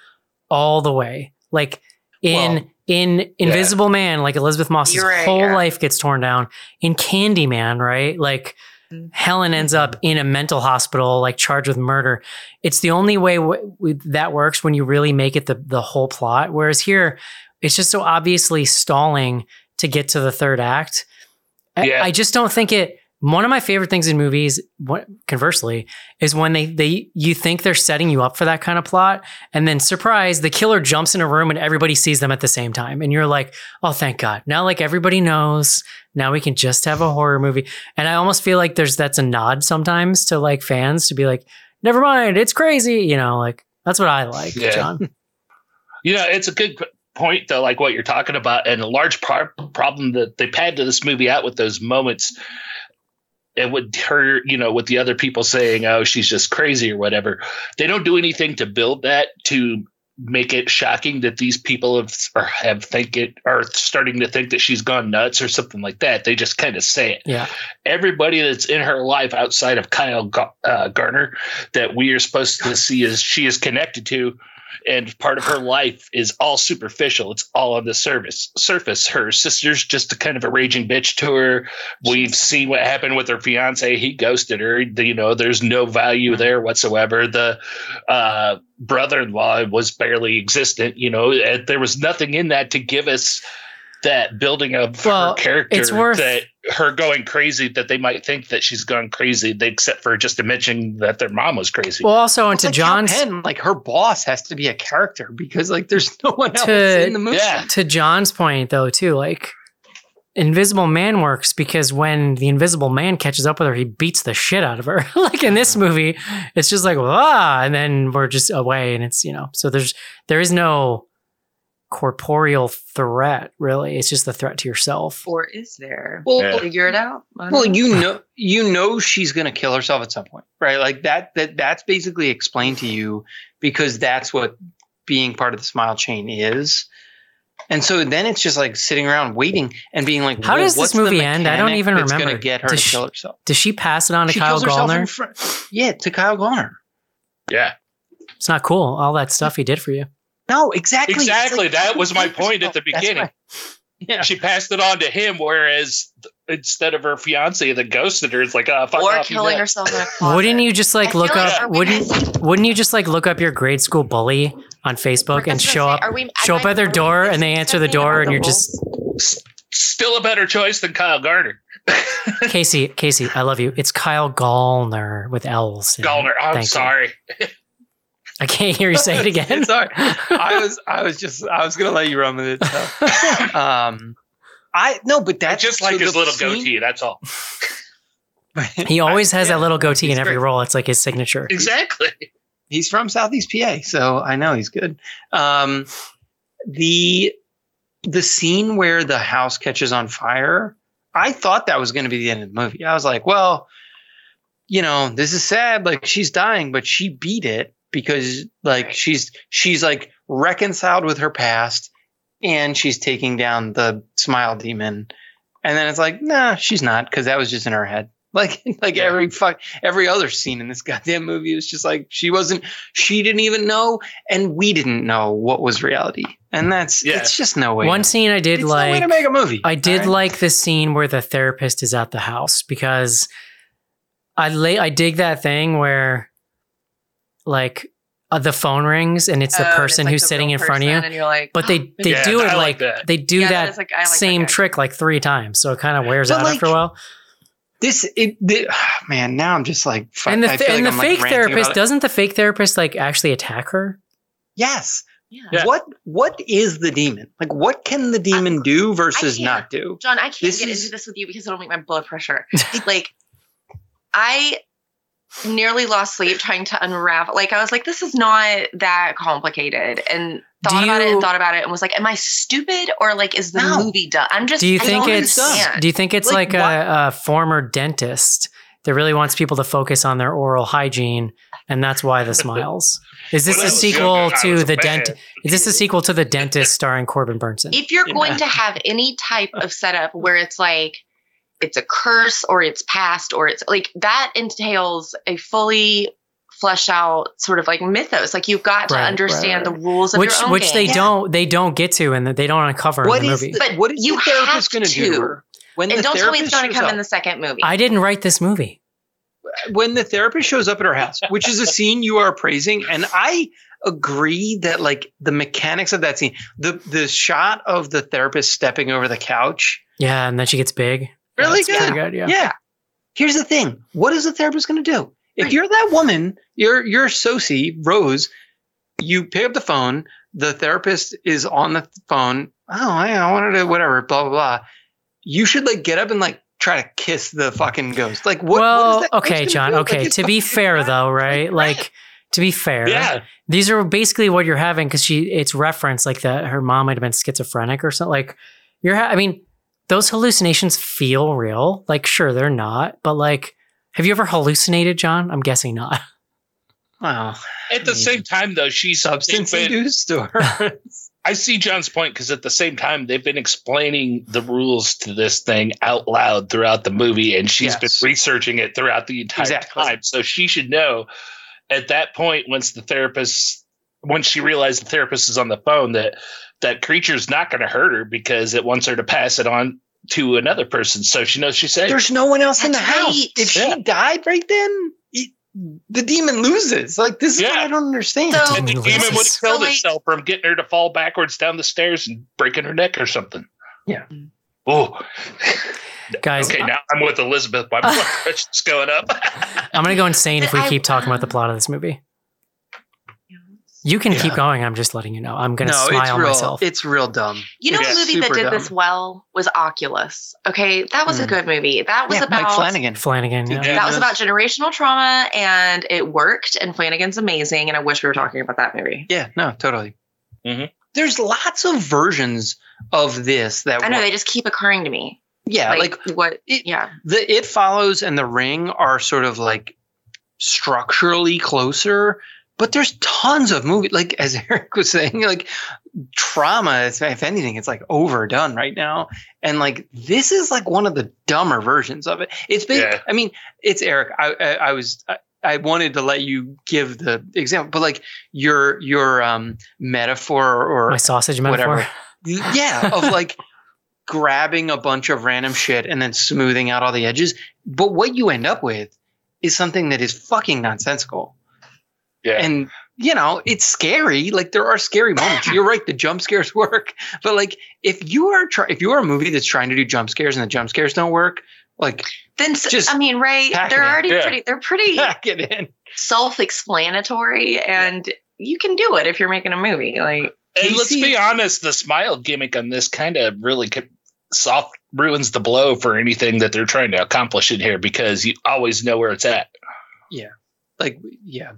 all the way. Like in Well, in invisible man like elisabeth moss's right, whole yeah. life gets torn down. In candyman right? Like Mm-hmm. Helen ends up in a mental hospital, like charged with murder. It's the only way w- w- that works when you really make it the the whole plot. Whereas here, it's just so obviously stalling to get to the third act. I- Yeah. I just don't think it. One of my favorite things in movies, what, conversely, is when they they you think they're setting you up for that kind of plot, and then surprise, the killer jumps in a room and everybody sees them at the same time, and you're like, oh, thank God! Now like everybody knows. Now we can just have a horror movie, and I almost feel like there's that's a nod sometimes to like fans to be like, never mind, it's crazy, you know, like that's what I like, Yeah. John. You know, it's a good point though, like what you're talking about, and a large par- problem that they padded this movie out with those moments. And with her, you know, with the other people saying, "Oh, she's just crazy" or whatever, they don't do anything to build that to make it shocking that these people have or have think it are starting to think that she's gone nuts or something like that. They just kind of say it Yeah, everybody that's in her life outside of Kyle uh, Garner that we are supposed to see as she is connected to and part of her life is all superficial. It's all on the surface. Surface. Her sister's just a kind of a raging bitch to her. We've seen what happened with her fiance. He ghosted her. You know, there's no value there whatsoever. The uh, brother-in-law was barely existent. You know, there was nothing in that to give us that building of Well, her character it's worth- that her going crazy that they might think that she's gone crazy they, except for just to mention that their mom was crazy well, also It's into like John's Penn, like her boss has to be a character because like there's no one else To- in the movie. yeah to John's point though too, like Invisible Man works because when the Invisible Man catches up with her, he beats the shit out of her. like in this movie, it's just like ah, and then we're just away, and it's you know, so there's there is no corporeal threat really. It's just the threat to yourself. Or is there? Well, Yeah. Figure it out. Well, know. you know, you know she's gonna kill herself at some point, right? Like that. That that's basically explained to you because that's what being part of the smile chain is. And so then it's just like sitting around waiting and being like, How does this what's the movie end? I don't even that's remember. Gonna get her Does to she- kill herself. Does she pass it on to She Kyle kills Gallner? front. Yeah, to Kyle Gallner. yeah It's not cool. All that stuff he did for you. No, exactly. Exactly like, that was my point at the beginning right. Yeah. she passed it on to him whereas instead of her fiance that ghosted her it's like oh fuck or off, you killing herself in a. Wouldn't you just like I look up? are we Wouldn't missing- Wouldn't you just like look up your grade school bully on Facebook and That's what show I'm up? Are we- show up I at their door and they answer the door and the you're just still a better choice than Kyle Garner Casey, Casey, I love you. It's Kyle Gallner with L's. Gallner I'm Thank sorry I can't hear you say it again. Sorry. I was I was just I was gonna let you run with it. So. um, I no, but I that's just like so his little scene- goatee that's all he always has Yeah, that little goatee in every great. role. It's like his signature. exactly He's from Southeast PA, so I know he's good. Um, the the scene where the house catches on fire, I thought that was going to be the end of the movie. I was like, well, you know, this is sad. Like she's dying, but she beat it because like she's she's like reconciled with her past, and she's taking down the smile demon. And then it's like, nah, she's not, because that was just in her head. Like, like Yeah. every fuck, every other scene in this goddamn movie was just like she wasn't, she didn't even know, and we didn't know what was reality. And that's, Yeah. it's just no way. One scene I did it's no way like. to make a movie. I did alright? like the scene where the therapist is at the house because I lay I dig that thing where like uh, the phone rings and it's the Oh, and person like who's the sitting in front of you. and you're like, But they they Yeah, do it I like like, that. they do Yeah, that that's like- like same guy. trick like three times, so it kind of wears But, out like, after a while. this. It, the, man, now I'm just like, fuck, and the, th- and like the I'm, fake ranting therapist doesn't the fake therapist like actually attack her? Yes. yeah. Yeah. What What is the demon? Like, what can the demon do versus can't. not do? John, I can't This get is- into this with you because it'll make my blood pressure. like, I nearly lost sleep trying to unravel. Like, I was like, this is not that complicated, and thought Do about it and thought about it and was like, am I stupid or like is the No. movie done? I'm just. Do you I think don't it's understand. do you think it's Like, like, a, a former dentist that really wants people to focus on their oral hygiene and that's why the smiles? Is this When I a was sequel younger, to the man. dent? Is this a sequel to the dentist starring Corbin Bernsen? if you're Yeah. going to have any type of setup where it's like it's a curse or it's past or it's like that entails a fully flesh out sort of like mythos like you've got to understand right, right. the rules of which your own which they game. don't they don't get to and they don't uncover What in the is movie. the, But what is you the therapist have going to do to. to her? when And the don't tell me it's going to shows come in the second movie. I didn't write this movie. when the therapist shows up at her house, which is a scene you are praising, and I agree that like the mechanics of that scene, the the shot of the therapist stepping over the couch, Yeah, and then she gets big. Really good. good. Yeah. Yeah. Here's the thing: what is the therapist going to do? If you're that woman, you're you're Sosie Rose. You pick up the phone. The therapist is on the phone. Oh, I, I wanted to whatever. Blah blah blah. You should like get up and like try to kiss the fucking ghost. Like what? well, what is that okay, John. do? Okay, it's to be fair though, right? Like, to be fair, Yeah. these are basically what you're having because she it's referenced like that her mom might have been schizophrenic or something. Like, you're. Ha- I mean, those hallucinations feel real. Like, sure, they're not, but like, have you ever hallucinated, John? I'm guessing not. Wow. At the same time, though, she's Substance they've been- induced I see John's point because at the same time, they've been explaining the rules to this thing out loud throughout the movie, and she's Yes. been researching it throughout the entire Exactly. time. So she should know at that point, once the therapist, once she realized the therapist is on the phone, that that creature's not going to hurt her because it wants her to pass it on to another person. So she knows she's safe. there's no one else in the That's house. If Yeah. she died right then, it- the demon loses. Like this is what I don't understand. So- and the Demon demon would have killed So, like- itself from getting her to fall backwards down the stairs and breaking her neck or something. Yeah. Oh, Guys, okay. Now I'm with Elizabeth. My blood pressure's going up. I'm gonna go insane if we keep talking about the plot of this movie. You can keep going. I'm just letting you know. I'm gonna no, it's real. myself. It's real dumb. You know, Yeah, a movie that did dumb. this well was Oculus. Okay, that was a Mm. good movie. That was yeah, about Mike Flanagan. Flanagan. Yeah. Yeah. that was about generational trauma, and it worked. And Flanagan's amazing, and I wish we were talking about that movie. Yeah, no, totally. Mhm. There's lots of versions of this that I know work. they just keep occurring to me. yeah, like, like what? it- yeah, the It Follows and The Ring are sort of like structurally closer, but there's tons of movies. Like as Eric was saying, like trauma. If anything, it's like overdone right now, and like this is like one of the dumber versions of it. It's been. Yeah. I mean, it's Eric. I I, I was. I, I wanted to let you give the example, but like your your um metaphor or My sausage metaphor. whatever. yeah, of like grabbing a bunch of random shit and then smoothing out all the edges. But what you end up with is something that is fucking nonsensical. Yeah. And you know, it's scary. Like there are scary moments. You're right, the jump scares work. But like if you are try- if you are a movie that's trying to do jump scares and the jump scares don't work, like then s- Just I mean, right? They're already Yeah. pretty. They're pretty pack it in. self-explanatory, and you can do it if you're making a movie. Like, And let's Casey- be honest, the smile gimmick on this kind of really co- soft ruins the blow for anything that they're trying to accomplish in here because you always know where it's at. Like yeah.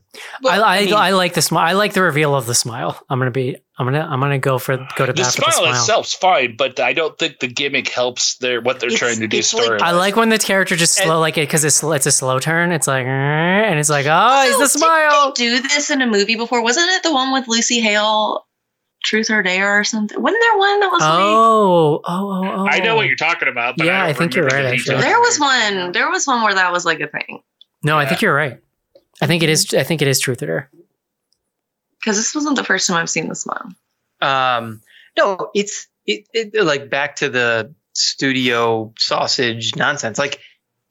I, I, I, mean, like the smile. I like the reveal of the smile. I'm gonna be. I'm gonna. I'm gonna go for go to The bat for the smile smile. itself's fine, but I don't think the gimmick helps their what they're It's- trying to do it's like- story. I like when the character just And- slow like it because it's it's a slow turn. It's like and it's like ah, oh, it's Also, the didn't smile. they do this in a movie before? Wasn't it the one with Lucy Hale, Truth or Dare or something? Wasn't there one that was like? Oh, oh, oh, oh. I know what you're talking about, but Yeah, I, I think you're right, actually. There was one. There was one where that was like a thing. No, I think you're right. I think it is. I think it is truth or dare. Because this wasn't the first time I've seen this one. Um, no, it's it, it like back to the studio sausage nonsense. Like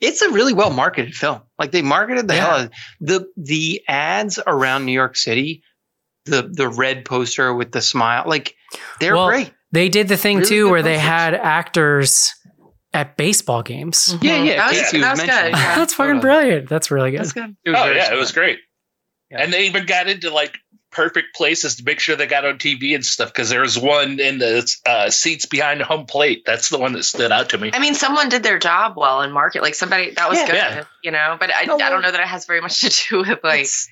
it's a really well marketed film. Like they marketed the Yeah. hell out of the the ads around New York City, the the red poster with the smile. Like they're Well, great. They did the thing Really too good where they had actors at baseball games. Yeah, yeah. That was, Casey that was was good. Yeah. That's fucking brilliant. That's really good. That's good. It Oh very yeah, it was great. Yeah. And they even got into like perfect places to make sure they got on TV and stuff because there was one in the uh, seats behind home plate. That's the one that stood out to me. I mean, someone did their job well in market. Like somebody that was Yeah. good, Yeah. you know. But I, No, I don't know that it has very much to do with like. It's-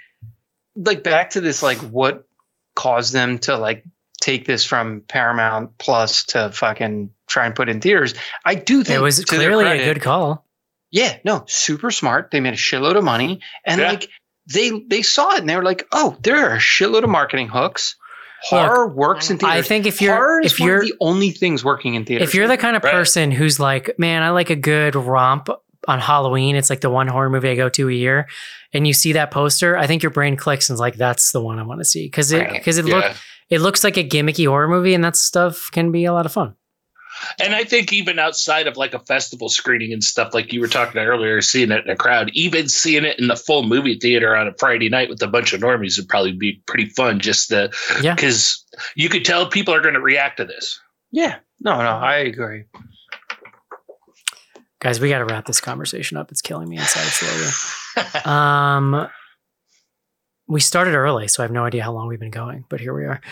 like back to this like what caused them to like take this from Paramount Plus to fucking try and put in theaters. I do think It was to their clearly a good call. Yeah, no, super smart. They made a shitload of money, and Yeah. like they they saw it and they were like, oh, there are a shitload of marketing hooks. Horror works in theaters. I think if you're Horror is if one you're of the only things working in theaters. if you're the kind of Right. person who's like, man, I like a good romp on Halloween. It's like the one horror movie I go to a year, and you see that poster, I think your brain clicks and is like, that's the one I want to see because it Right. because it look Yeah. it looks like a gimmicky horror movie, and that stuff can be a lot of fun. And I think even outside of like a festival screening and stuff, like you were talking earlier, seeing it in a crowd, even seeing it in the full movie theater on a Friday night with a bunch of normies would probably be pretty fun. Just to, Yeah. because you could tell people are going to react to this. Yeah. No, no, I agree. Guys, we got to wrap this conversation up. It's killing me inside slowly. Um, we started early, so I have no idea how long we've been going, but here we are.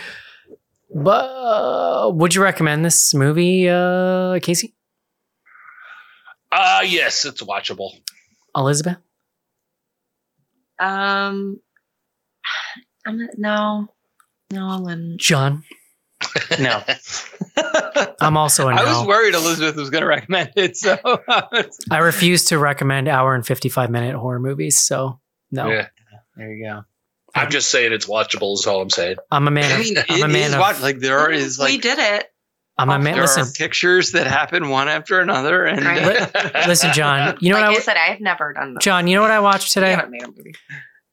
But uh, would you recommend this movie, uh, Casey? Uh yes, it's watchable. Elizabeth? Um, I'm no, no, I wouldn't. John? No. I'm also no. I was worried Elizabeth was going to recommend it. So I refuse to recommend hour and 55 minute horror movies, so no. Yeah. there you go. I'm just saying it's watchable is all I'm saying. I'm a man I of, mean, I'm a it man is of, what like there is we like did it. I'm a man, there listen, are pictures that happen one after another, and Right. listen, John, you know like what I, I, said, I've never done this. John, you know what I watched We today? haven't made a movie.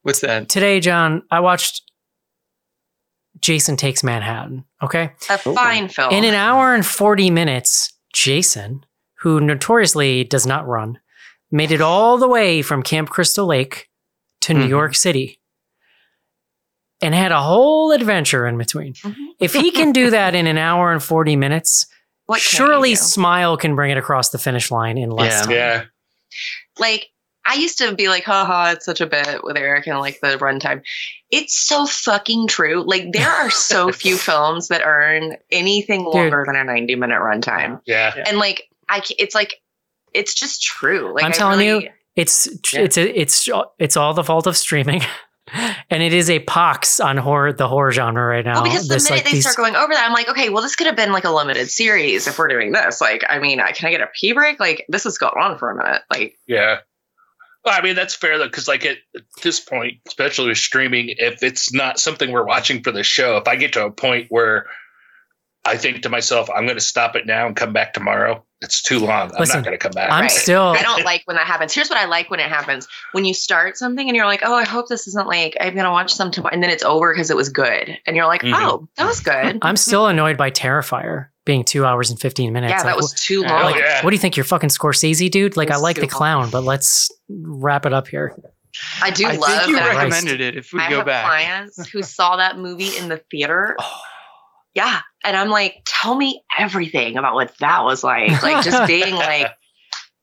what's that? Today, John, I watched Jason Takes Manhattan, okay? A fine film. In an hour and 40 minutes, Jason, who notoriously does not run, made it all the way from Camp Crystal Lake to New Mhm. York City and had a whole adventure in between. Mhm. If he can do that in an hour and 40 minutes, What surely do? Smile can bring it across the finish line in less Yeah. time. Yeah. like I used to be like, haha, it's such a bit with Eric and like the runtime. It's so fucking true. Like there are so few films that earn anything longer than a 90 minute runtime. Yeah. And like I it's like it's just true. Like I'm telling really- you, It's Yeah. it's a, it's it's all the fault of streaming, and it is a pox on horror the horror genre right now. Well, because the This, minute like, they these- start going over that, I'm like, okay, well, this could have been like a limited series if we're doing this. Like, I mean, I, can I get a pee break? Like, this has gone on for a minute. Like, Yeah. Well, I mean, that's fair though, because like at, at this point, especially with streaming, if it's not something we're watching for the show, if I get to a point where I think to myself, I'm going to stop it now and come back tomorrow, it's too long. I'm Listen, not going to come back. I'm Right. still I don't like when that happens. Here's what I like when it happens: when you start something and you're like, "Oh, I hope this isn't like I'm gonna watch some tomorrow," and then it's over because it was good, and you're like, Mhm. "Oh, that was good." I'm still annoyed by Terrifier being two hours and 15 minutes. yeah, Like, that was too Oh, long. like, yeah. What do you think? You're fucking Scorsese, dude? Like, I like the too long. clown, but let's wrap it up here. I do I love think you that. Christ. recommended it. If we I go have back, clients who saw that movie in the theater. Oh. Yeah, and I'm like, tell me everything about what that was like. Like just being like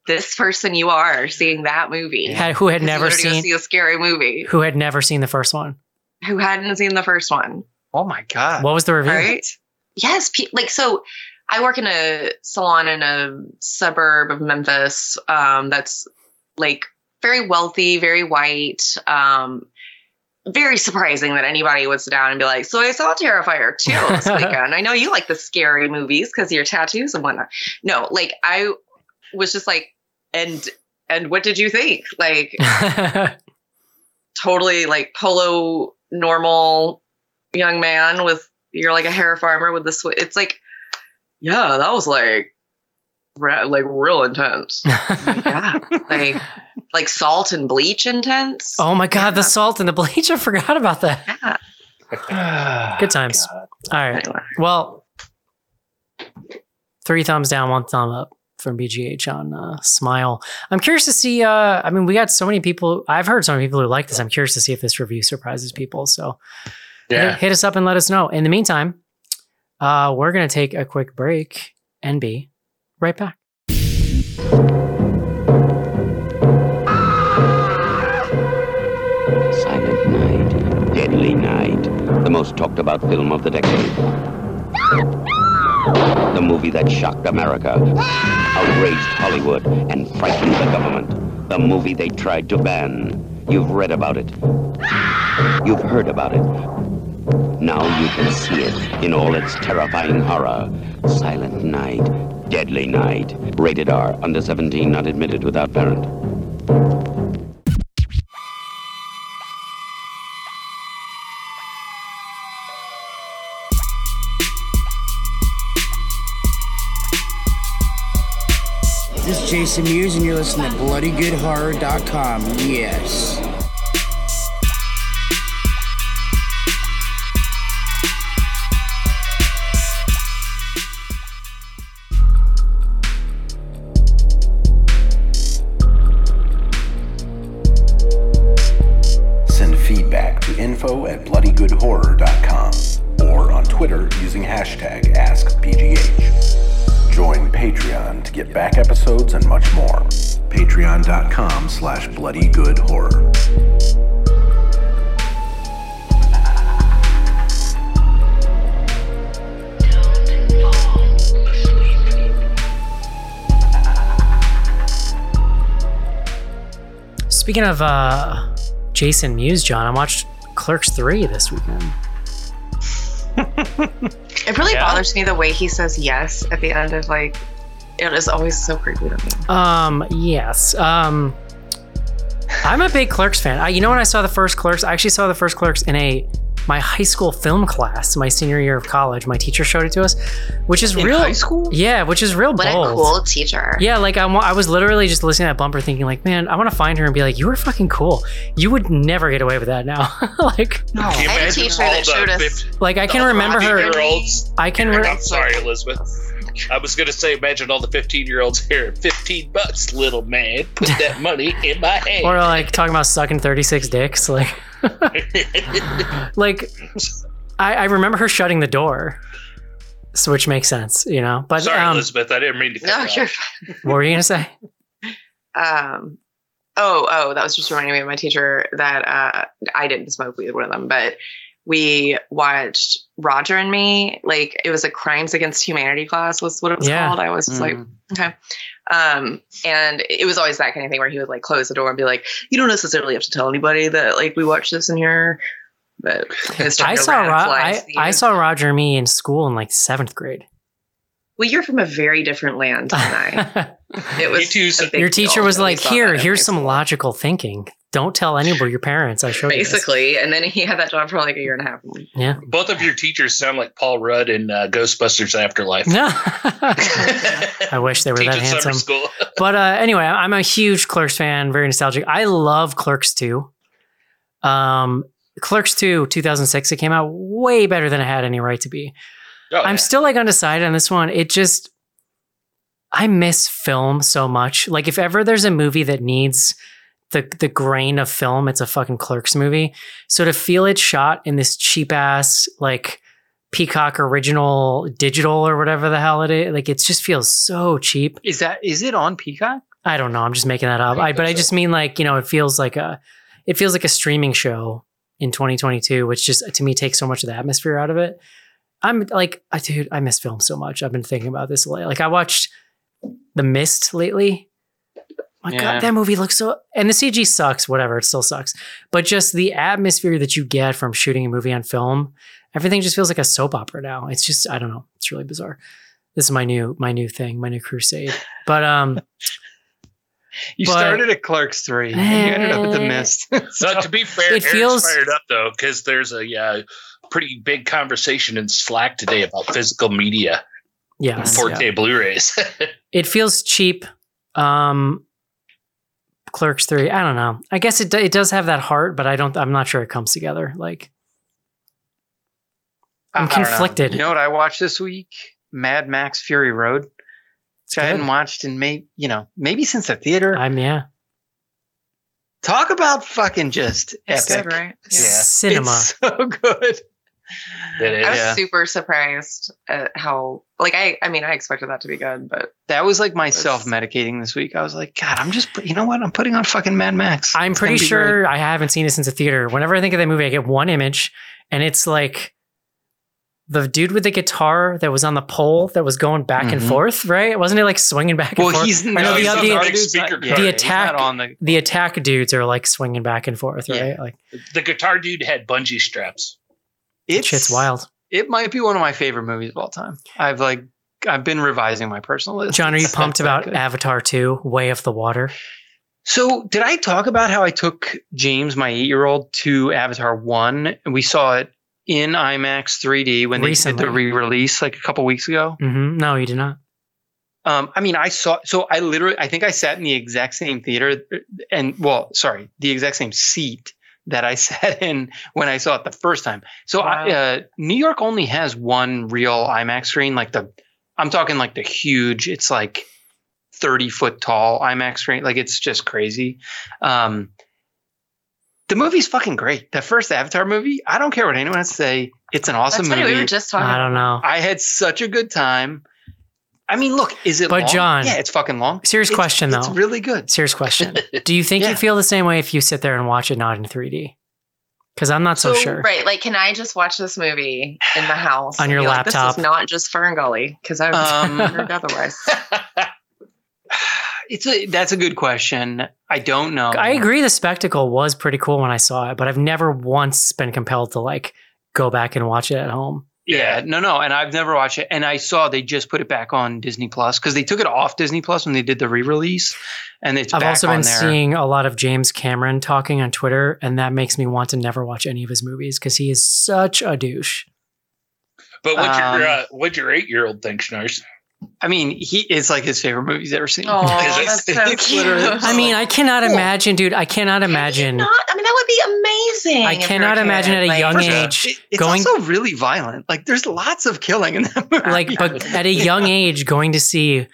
this person you are seeing that movie. Had, who had never wanted to go seen see a scary movie. who had never seen the first one. Who hadn't seen the first one? oh my god, What was the review? Right? Yes, pe- like so. I work in a salon in a suburb of Memphis. Um, that's like very wealthy, very white. Um, very surprising that anybody would sit down and be like, "So I saw Terrifier 2 this weekend. I know you like the scary movies because your tattoos and whatnot." No, like I was just like, and and what did you think? Like totally like polo normal young man with you're like a hair farmer with the sw- it's like yeah that was like re- like real intense yeah like like salt and bleach intense oh my god, the salt and the bleach! I forgot about that. yeah Good times. God. All right. anyway Well, three thumbs down, one thumb up from BGH on uh, Smile. I'm curious to see. Uh, I mean, we got so many people. I've heard so many people who like this. I'm curious to see if this review surprises people. So hit, yeah. hit us up and let us know. In the meantime, uh, we're going to take a quick break and be right back. The most talked about film of the decade. The movie that shocked America, outraged Hollywood, and frightened the government. The movie they tried to ban. You've read about it. You've heard about it. Now you can see it in all its terrifying horror. Silent Night, Deadly Night. Rated R, under 17, not admitted without parent. Jason Mewes, and you're listening to BloodyGoodHorror.com. Yes. Speaking of uh, Jason Mewes, John, I watched Clerks 3 this weekend. It really Yeah? bothers me the way he says yes at the end of like. It is always so creepy to me. Um, yes. Um, I'm a big Clerks fan. I, you know when I saw the first Clerks, I actually saw the first Clerks in a my high school film class, my senior year of college. My teacher showed it to us, which is In real. high school? Yeah, which is real What bold. a cool teacher. Yeah, like I, wa- I was literally just listening to that bumper, thinking like, man, I want to find her and be like, you were fucking cool. You would never get away with that now. like, No. I had a teacher that showed us- fif- like I can remember her. 15-year-olds I can. Re- I'm sorry, Elizabeth. I was gonna say, imagine all the 15 year olds here. 15 bucks, little man. Put that money in my hand. or like talking about sucking 36 dicks. Like, like I, I remember her shutting the door, so which makes sense, you know. But sorry, um, Elizabeth. I didn't mean to. No, you you're off. what were you gonna say? um oh oh that was just reminding me of my teacher that uh i didn't smoke weed with one of them but we watched roger and me like it was a crimes against humanity class was what it was Yeah. called i was just like Mm. okay um and it was always that kind of thing where he would like close the door and be like you don't necessarily have to tell anybody that like we watched this in here but I saw Ro- I, I saw Roger me in school in like seventh grade. Well you're from a very different land than i it was You too, Your teacher was like, "Here, here's some school." logical thinking. Don't tell anybody your parents. I showed you this." basically and then he had that job for like a year and a half Yeah. Both of your teachers sound like Paul Rudd in uh, Ghostbusters Afterlife. No. I wish they were that handsome. school. But uh, anyway, I'm a huge Clerks fan, very nostalgic. I love Clerks too. Um, Clerks 2, 2006, it came out way better than it had any right to be. Oh, I'm yeah. still like undecided on this one. It just, I miss film so much. Like, if ever there's a movie that needs the the grain of film, it's a fucking Clerks movie. So to feel it shot in this cheap ass like Peacock original digital or whatever the hell it is, like it just feels so cheap. Is that is it on Peacock? I don't know. I'm just making that up. I, but I just mean like you know, it feels like a, it feels like a streaming show in 2022, which just to me takes so much of the atmosphere out of it. I'm like, I dude, I miss film so much. I've been thinking about this lately. Like I watched The Mist lately. My Yeah. God, that movie looks so. And the CG sucks. Whatever, it still sucks. But just the atmosphere that you get from shooting a movie on film, everything just feels like a soap opera now. It's just, I don't know. It's really bizarre. This is my new, my new thing, my new crusade. But um, You But- started at Clerks three. and you ended up at the. Mist. so, to be fair, It Eric's feels- fired up though because there's a uh, pretty big conversation in Slack today about physical media, yes, 4K yeah. Blu-rays. it feels cheap. Um, Clerks three. I don't know. I guess it it does have that heart, but I don't. I'm not sure it comes together. Like I'm I don't know. conflicted. You know what I watched this week? Mad Max Fury Road. Which I good. hadn't watched in maybe you know maybe since the theater. I'm yeah. Talk about fucking just It's epic. good, right? Yeah. Cinema. It's so good. It is. I was Yeah. super surprised at how like I I mean I expected that to be good, but That was like my It's- self medicating this week. I was like, God, I'm just, you know what? I'm putting on fucking Mad Max. I'm It's pretty sure great. I haven't seen it since the theater. Whenever I think of that movie, I get one image, and it's like the dude with the guitar that was on the pole that was going back and Mhm. forth. Right? Wasn't it like swinging back and Well, forth? he's no, no, he's the, on the, the, speaker not- card. yeah, The he's attack- not on the. the attack dudes are like swinging back and forth. Right? Yeah. Like the guitar dude had bungee straps. It's shit's wild. It might be one of my favorite movies of all time. I've like, I've been revising my personal list. John, are you pumped about good. Avatar 2, Way of the Water? So, did I talk about how I took James, my eight-year-old, to Avatar One, and we saw it in IMAX 3D when they did the re-release like a couple weeks ago? hmm No, you did not. Um, I mean, I saw. So I literally, I think I sat in the exact same theater, and well, sorry, the exact same seat that I sat in when I saw it the first time. So I, uh, New York only has one real IMAX screen, like the, I'm talking like the huge. It's like thirty foot tall IMAX screen. Like it's just crazy. Um, the movie's fucking great. The first Avatar movie, I don't care what anyone has to say. It's an awesome That's funny. movie. We were just talking. I don't know. I had such a good time. I mean, look, is it But long? John- yeah, it's fucking long. Serious It's- question, though. It's really good. Serious question. Do you think Yeah. you'd feel the same way if you sit there and watch it not in 3D? Because I'm not so, So, sure. Right, like, can I just watch this movie in the house On your be like, laptop? This is not just Fern Gully because I've Um, heard otherwise. It's a that's a good question. I don't know. I agree the spectacle was pretty cool when I saw it, but I've never once been compelled to like go back and watch it at home. Yeah, no, no, and I've never watched it. And I saw they just put it back on Disney Plus because they took it off Disney Plus when they did the re-release, and it's I've back also on been there. seeing a lot of James Cameron talking on Twitter, and that makes me want to never watch any of his movies because he is such a douche. But what Um, your uh, what's your eight year old think, Schnars? I mean, he it's like his favorite movie he's ever seen. Oh, that's so cute. I mean, I cannot imagine, dude. I cannot imagine. Not, I mean, that would be amazing. I if you're a cannot imagine at a like- young First age it- it's going also really violent. Like, there's lots of killing in that movie. like but at a young age going to see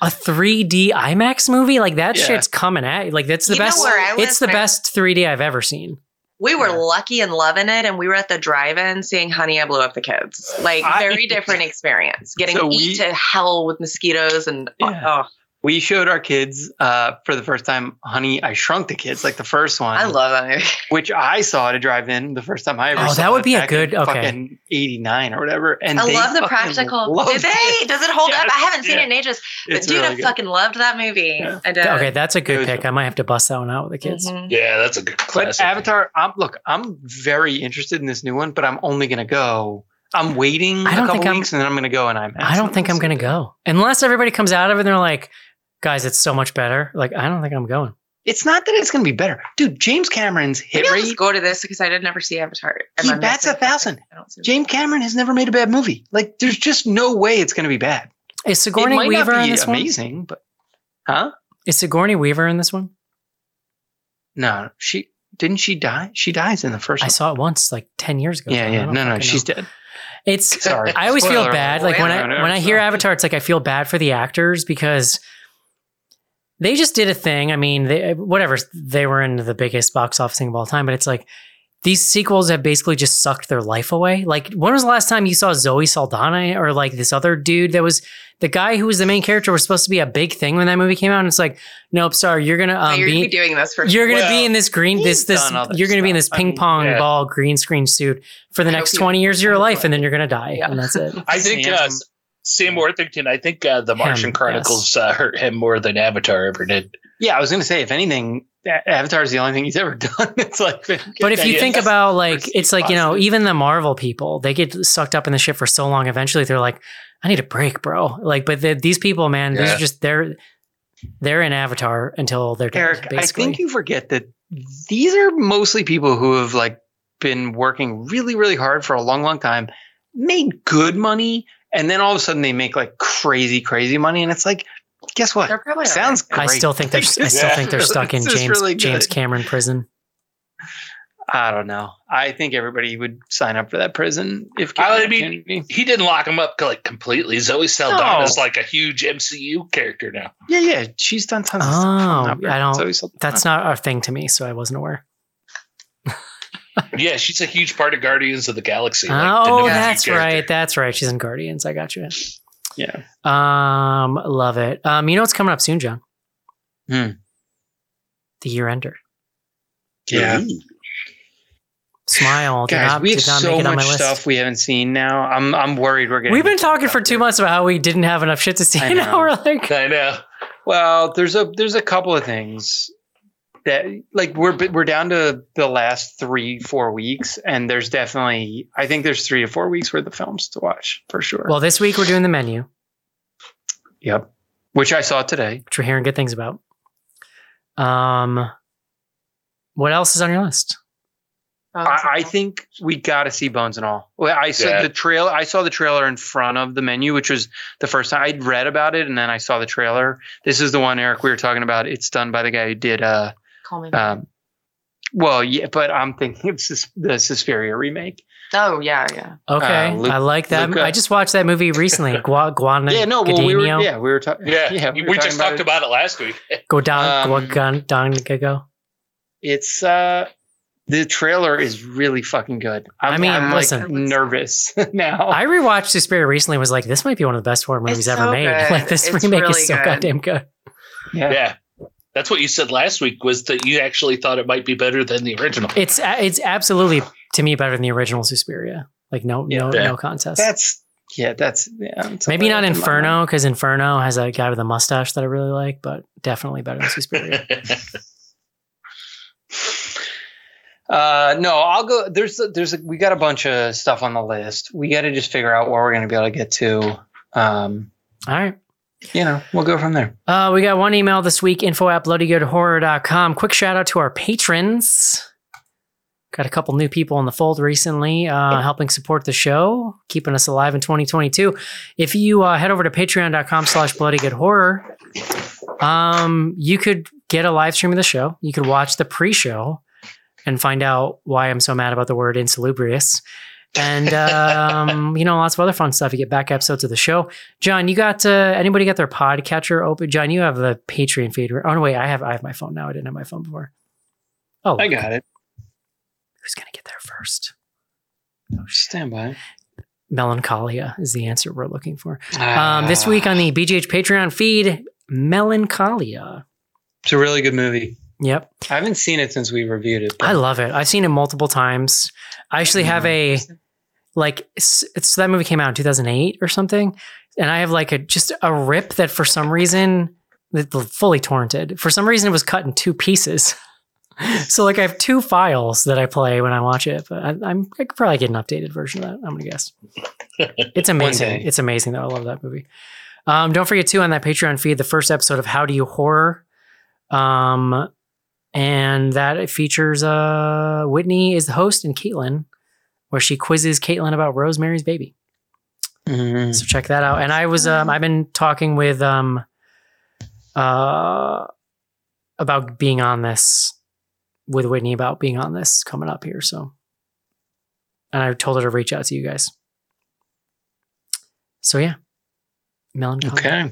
a 3D IMAX movie like that Yeah. shit's coming at you. Like that's the You know best where I was it's the when best 3D I've ever seen. We were Yeah. lucky and loving it, and we were at the drive-in seeing Honey, I Blew Up the Kids. Like I- very different experience. Getting So eat we- to hell with mosquitoes and Yeah. oh, we showed our kids uh, for the first time, Honey, I Shrunk the Kids, like the first one. I love that movie. which I saw to drive in the first time I ever Oh, saw that would it be a good- okay. fucking 89 or whatever. And I they love the practical. loved Did they? it. Does it hold up? I haven't seen yeah. it in ages, but It's dude, really I good. fucking loved that movie. Yeah. I did. Okay, that's a good was- pick. I might have to bust that one out with the kids. Mhm. Yeah, that's a good classic. But. Avatar, I'm look, I'm very interested in this new one, but I'm only gonna go. I'm waiting I a don't couple think I'm- weeks and then I'm gonna go and I'm. I don't think I'm going to go. Unless everybody comes out of it and they're like, "Guys, it's so much better." Like, I don't think I'm going. It's not that it's gonna be better, dude. James Cameron's hit Maybe I'll just go to this because I did never see Avatar. Am He I bats a thousand. I don't see James Cameron has never made a bad movie. Like, there's just no way it's gonna be bad. Is it Sigourney might Weaver not in be this one? amazing, but huh? Is Sigourney Weaver in this one? No, she didn't. She die. She dies in the first. I one. saw it once like 10 years ago. Yeah, I yeah. No, no, she's know. dead. It's Sorry. I always Spoiler feel bad. Like when I when I hear Avatar, it's like I feel bad for the actors because they just did a thing. I mean, they, whatever they were in the biggest box office thing of all time, but it's like these sequels have basically just sucked their life away. Like when was the last time you saw Zoe Saldana or like this other dude that was the guy who was the main character was supposed to be a big thing when that movie came out? And it's like, nope, sorry, you're gonna um, you're be, gonna be doing this for you're gonna Well, be in this green this this you're gonna be in this stuff. I ping mean, pong yeah. ball green screen suit for the I next 20 years of your I life and then you're gonna die Yeah. and that's it. I think uh, Sam- Sam Worthington. I think uh, the Martian Him, Chronicles uh, hurt him more than Avatar ever did. Yeah, I was gonna say if anything, Avatar is the only thing he's ever done. It's like, But if you think about like it's like you know even the Marvel people they get sucked up in the shit for so long eventually they're like I need a break bro like but the, these people man these are just they're they're in Avatar until they're dead Eric, I think you forget that these are mostly people who have like been working really, really hard for a long, long time, made good money, and then all of a sudden they make like crazy, crazy money, and it's like, guess what? They're probably Sounds alright. great. I still think they're I still Yeah. think they're stuck in James really. James Cameron prison I don't know. I think everybody would sign up for that prison if I given mean, the. He didn't lock him up like completely. Zoe Saldana No. is like a huge MCU character now. yeah, yeah, she's done tons of stuff. Oh, I'm not very- I don't- Zoe that's not a thing to me so I wasn't aware Yeah, she's a huge part of Guardians of the Galaxy. like, oh new that's character. right that's right she's in Guardians I got you yeah. um love it um you know what's coming up soon John Hmm. the year ender Yeah. smile did Guys, not, we have not so make it on much my list stuff we haven't seen now. I'm I'm worried we're getting. We've been talking for two months about how we didn't have enough shit to see. I And now know. we're like, I know. Well, there's a there's a couple of things that like we're we're down to the last three four weeks, and there's definitely I think there's three to four weeks worth of films to watch for sure. well, this week we're doing the menu, yep, which I saw today. which we're hearing good things about. Um, what else is on your list? Oh, I, I think we got to see Bones and All. Well, I saw Yeah. the trail. I saw the trailer in front of the menu, which was the first time I'd read about it, and then I saw the trailer. This is the one, Eric, we were talking about. It's done by the guy who did. uh Call me. um, Well, yeah, but I'm thinking it's Sus- the Suspiria remake. oh yeah, yeah. Okay, Uh, Luke- I like that. Luca. I just watched that movie recently. Gua, Guana, yeah, no, well, we were. Yeah, we were talking. Yeah, we, we, were just talking talked about it last week. Go down, Um, go down, down, go. It's uh, The trailer is really fucking good. I'm, I mean, I'm listen. like nervous now. I rewatched Suspiria recently. and Was like, this might be one of the best horror movies It's ever so made. good. Like this It's remake really is so good. goddamn good. yeah. Yeah. That's what you said last week was that you actually thought it might be better than the original. It's it's absolutely to me better than the original Suspiria. Like no no Yeah. no contest. That's yeah. That's yeah. Maybe not in my mind. Inferno because Inferno has a guy with a mustache that I really like, but definitely better than Suspiria. Uh, no, I'll go. There's there's a, we got a bunch of stuff on the list. We got to just figure out where we're going to be able to get to. Um, All right. You know, we'll go from there. Uh, we got one email this week, info at bloodygoodhorror.com. Quick shout out to our patrons. Got a couple new people in the fold recently, uh, helping support the show, keeping us alive in 2022. If you uh, head over to patreon.com slash bloodygoodhorror, um, you could get a live stream of the show. You could watch the pre-show and find out why I'm so mad about the word insalubrious. And, um, you know, lots of other fun stuff. You get back episodes of the show. John, you got uh, anybody got their podcatcher open? John, you have the Patreon feed. Oh no, wait, I have I have my phone now. I didn't have my phone before. Oh, I got it. who's gonna get there first? Oh, Stand by. Melancholia is the answer we're looking for. Um, this week on the BGH Patreon feed, Melancholia. it's a really good movie. Yep, I haven't seen it since we reviewed it. I love it. I've seen it multiple times. I actually have a like it's, it's that movie came out in 2008 or something, and I have like a just a rip that for some reason that fully torrented. For some reason, it was cut in two pieces. so like I have two files that I play when I watch it, but I, I'm I could probably get an updated version of that. I'm gonna guess. It's amazing. It's amazing though. I love that movie. Um, don't forget too on that Patreon feed the first episode of How Do You Horror. Um, and that features uh Whitney is the host and Caitlin, where she quizzes Caitlin about Rosemary's Baby. Mhm. So check that out. And I was um I've been talking with um uh about being on this with Whitney about being on this coming up here. So and I told her to reach out to you guys. So yeah. Melancholy. Okay.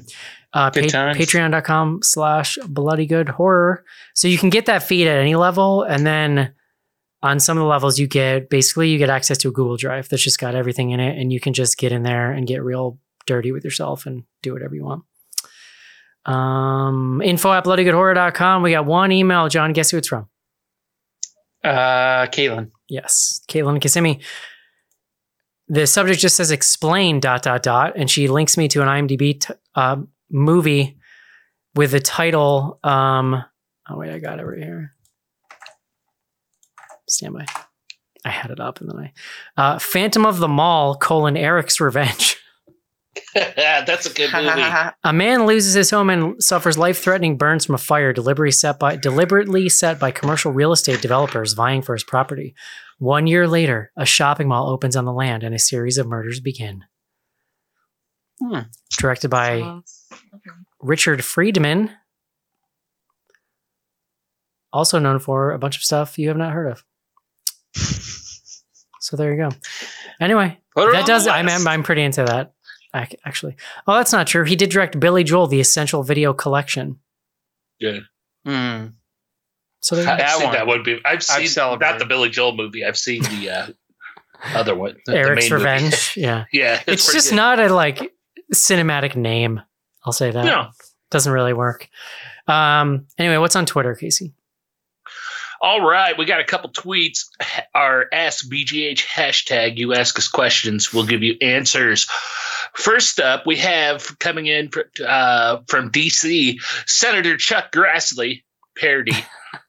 Uh, pa- Patreon.com slash bloody good horror. So you can get that feed at any level. And then on some of the levels, you get basically you get access to a Google Drive that's just got everything in it. And you can just get in there and get real dirty with yourself and do whatever you want. Um, info at bloodygoodhorror.com. We got one email. John, guess who it's from? Uh, Caitlin. Yes, Caitlin Kissimmee. The subject just says explain dot dot dot, and she links me to an IMDb t- uh, movie with the title. Um, oh wait, I got it right here. Stand by. I had it up and then I uh, Phantom of the Mall: colon Eric's Revenge. That's a good movie. A man loses his home and suffers life-threatening burns from a fire deliberately set by deliberately set by commercial real estate developers vying for his property. One year later, a shopping mall opens on the land and a series of murders begin. Hmm. Directed by Richard Friedman, also known for a bunch of stuff you have not heard of. So there you go. Anyway, Put her on that does. I'm. I'm I'm pretty into that. Actually, oh, that's not true. He did direct Billy Joel: The Essential Video Collection. Yeah. Hmm. So there you I've. That seen one. that one. Be- I've seen not the Billy Joel movie. I've seen the uh, other one. the- the Eric's main movie. Revenge. Yeah, Yeah, it's, pretty just good. not a like cinematic name. I'll say that. No. Doesn't really work. Um. Anyway, what's on Twitter, Casey? All right, we got a couple tweets. Our Ask BGH hashtag. You ask us questions, we'll give you answers. First up, we have coming in uh, from DC, Senator Chuck Grassley parody.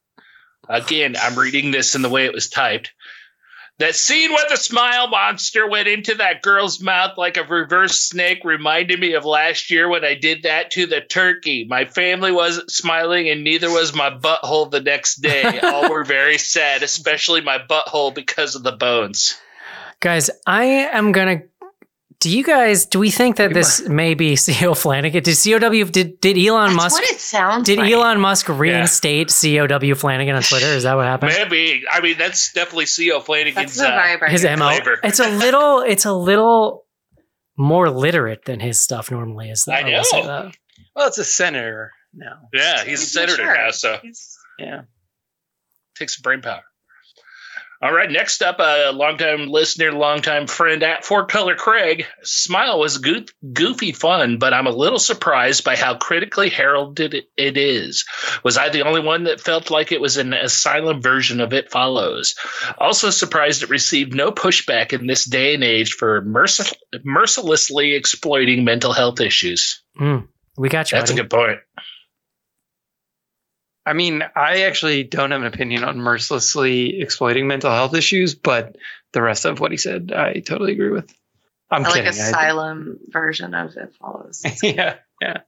Again, I'm reading this in the way it was typed. That scene where the smile monster went into that girl's mouth like a reverse snake reminded me of last year when I did that to the turkey. My family wasn't smiling, and neither was my butthole the next day. All were very sad, especially my butthole because of the bones. Guys, I am gonna. Do you guys? Do we think that this may be Co Flanagan? Did COW? Did did Elon That's Musk? what it sounds Did like. Elon Musk reinstate COW Flanagan on Twitter? Is that what happened? Maybe. I mean, that's definitely Co. That's Flanagan's. the Uh, His mo. flavor. It's a little. It's a little more literate than his stuff normally is. Though, I will say know. that. Well, it's a senator now. yeah, he's a senator Sure. now, so Yeah. takes some brain power. All right, next up, a longtime listener, longtime friend at Four Color Craig. Smile was goo- goofy fun, but I'm a little surprised by how critically heralded it- it is. Was I the only one that felt like it was an asylum version of It Follows? Also surprised it received no pushback in this day and age for mercil- mercilessly exploiting mental health issues. Mm, we got you. That's a good point. I mean, I actually don't have an opinion on mercilessly exploiting mental health issues, but the rest of what he said, I totally agree with. I'm I like kidding. I- asylum version of it follows. yeah, yeah.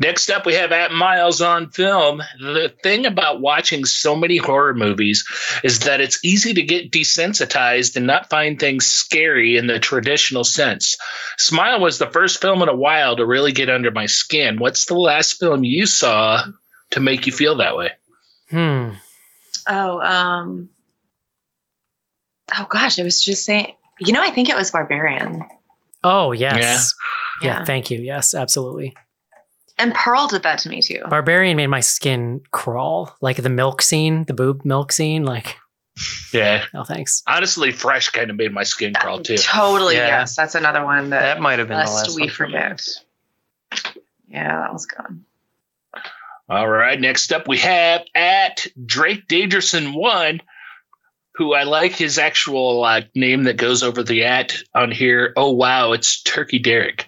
Next up, we have at Miles on Film. The thing about watching so many horror movies is that it's easy to get desensitized and not find things scary in the traditional sense. Smile was the first film in a while to really get under my skin. What's the last film you saw to make you feel that way? Hmm. Oh, um, oh gosh, I was just saying. You know, I think it was Barbarian. Oh yes. Yeah. Yeah. Thank you. Yes, absolutely. And Pearl did that to me too. Barbarian made my skin crawl, like the milk scene, the boob milk scene. Like, Yeah. no thanks. Honestly, Fresh kind of made my skin crawl too. Totally, Yeah. yes. That's another one that, That might have been the lest last we one for me. forget. Yeah, that was good. All right. Next up, we have at Drake Dangerson one, who I like his actual uh, name that goes over the at on here. Oh wow, it's Turkey Derek.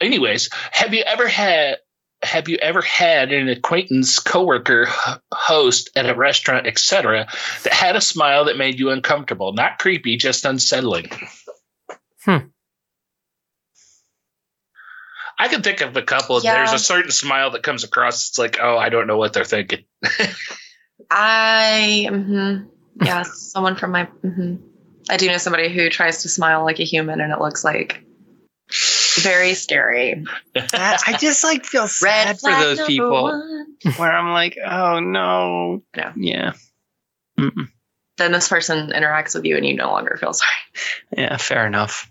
Anyways, have you ever had? Have you ever had an acquaintance, coworker, h- host at a restaurant, etc., that had a smile that made you uncomfortable? Not creepy, just unsettling. Hmm. I can think of a couple. Yeah. There's a certain smile that comes across. It's like, oh, I don't know what they're thinking. I, mm yeah, someone from my, mhm. I do know somebody who tries to smile like a human and it looks like very scary. I I just like feel sad for those people one. where I'm like, oh no. Yeah. Yeah. Mm-mm. Then this person interacts with you and you no longer feel sorry. Yeah, fair enough.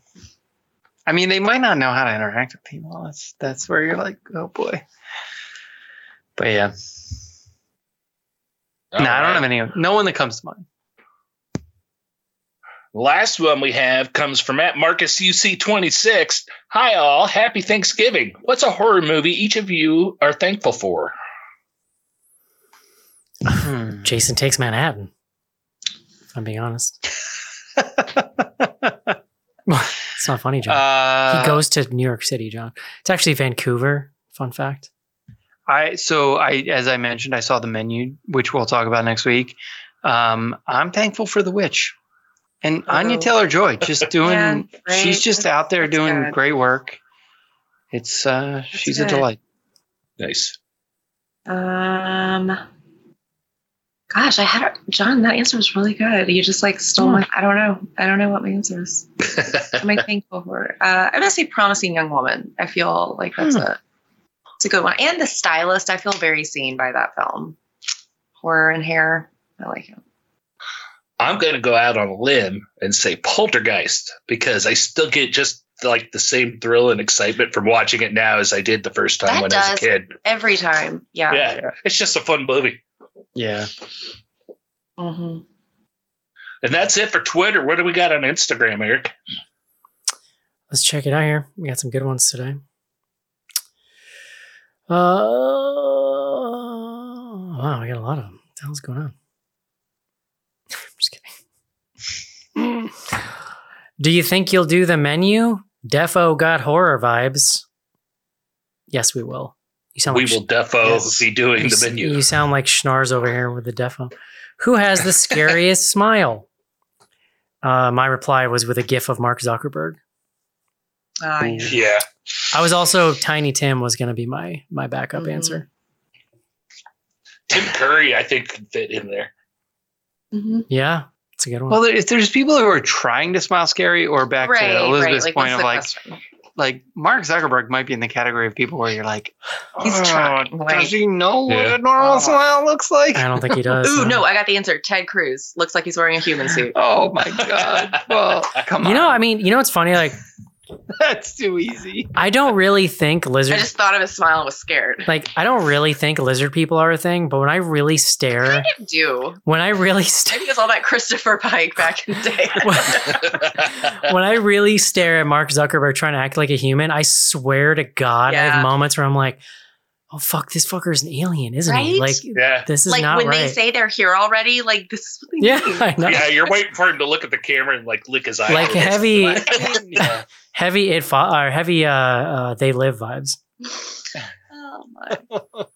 I mean, they might not know how to interact with people. That's that's where you're like, oh boy. But yeah, no, I don't have any. No one that comes to mind. Last one we have comes from at Marcus UC26. Hi, all. Happy Thanksgiving. What's a horror movie each of you are thankful for? Hmm. Jason takes Manhattan. If I'm being honest. It's not funny, John. uh, he goes to New York City, John. It's actually Vancouver. Fun fact. I so I as I mentioned, I saw the menu, which we'll talk about next week. Um, I'm thankful for the witch and Anya Oh. Taylor Joy, just doing. Yeah, right. she's just That's- out there that's doing good. great work. It's uh, she's a delight. Nice. Um, gosh, I had a, John. That answer was really good. You just like stole my. I don't know. I don't know what my answer is. What am I thankful for? Uh, I'm gonna say promising young woman. I feel like that's a it's a good one. And the stylist, I feel very seen by that film. Horror and hair. I like him. I'm going to go out on a limb and say Poltergeist because I still get just like the same thrill and excitement from watching it now as I did the first time That when I was a kid. Every time. Yeah. Yeah, it's just a fun movie. Yeah. hmm And that's it for Twitter. What do we got on Instagram, Eric? Let's check it out here. We got some good ones today. Uh, wow, we got a lot of them. What the hell's going on? I'm just kidding. Do you think you'll do the menu? Defo got horror vibes. Yes, we will. You sound We like will defo Yes. be doing you, the s- menu. you sound like Schnars over here with the defo. Who has the scariest smile? Uh, my reply was with a gif of Mark Zuckerberg. Ah, yeah. yeah. I was also Tiny Tim was going to be my my backup Mhm. answer. Tim Curry, I think, could fit in there. hmm Yeah, it's a good one. Well, there, if there's people who are trying to smile scary, or back Right, to Elizabeth's right. Like, point what's of like, question? like Mark Zuckerberg might be in the category of people where you're like, He's "Oh, trying, right? Does he know what a normal Oh. smile looks like? I don't think he does. Ooh, uh, no, I got the answer. Ted Cruz looks like he's wearing a human suit. Oh my god! Well, come on. You know, I mean, you know what's funny? Like, That's too easy. I don't really think lizard. I just thought of his smile and was scared. like I don't really think lizard people are a thing, but when I really stare, I do. when I really stare, Maybe it's all that Christopher Pike back in the day. when I really stare at Mark Zuckerberg trying to act like a human, I swear to God, I have moments where I'm like, "Oh fuck, this fucker is an alien, isn't he?" Like yeah. this is like not when right. they say they're here already, like this is what they yeah, mean. I know. Yeah, you're waiting for him to look at the camera and like lick his eye. Like heavy, yeah. heavy it fo- or heavy uh, uh they live vibes. Oh my.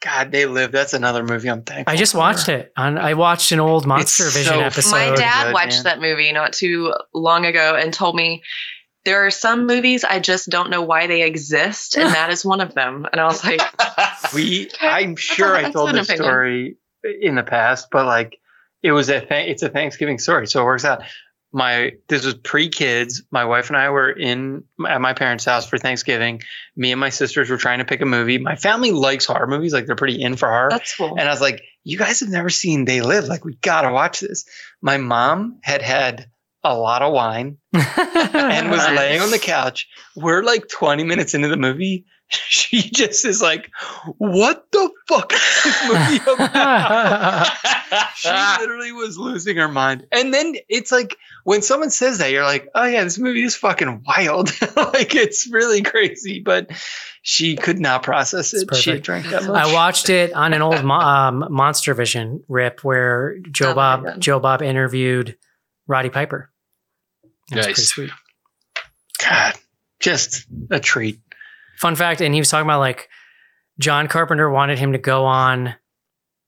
God, they live. That's another movie I'm thankful. I just for. watched it. On, I watched an old Monster It's Vision so episode. My dad good, watched man. that movie not too long ago and told me there are some movies I just don't know why they exist, and that is one of them. And I was like, We. Okay, I'm sure I told this opinion. story in the past, but like it was a th- it's a Thanksgiving story, so it works out. My this was pre kids. My wife and I were in at my parents' house for Thanksgiving. Me and my sisters were trying to pick a movie. My family likes horror movies, like they're pretty in for horror. that's cool. And I was like, you guys have never seen They Live. Like, we got to watch this. My mom had had a lot of wine and was laying on the couch. We're like 20 minutes into the movie. She just is like, what the fuck is this movie about? she literally was losing her mind. And then it's like, when someone says that, you're like, oh yeah, this movie is fucking wild. like, it's really crazy. But she could not process it. She drank that much. I watched it on an old mo- um, Monster Vision rip where Joe Oh, Bob. Joe Bob interviewed Roddy Piper. It was pretty Nice. sweet. God, just a treat. Fun fact, and he was talking about like John Carpenter wanted him to go on.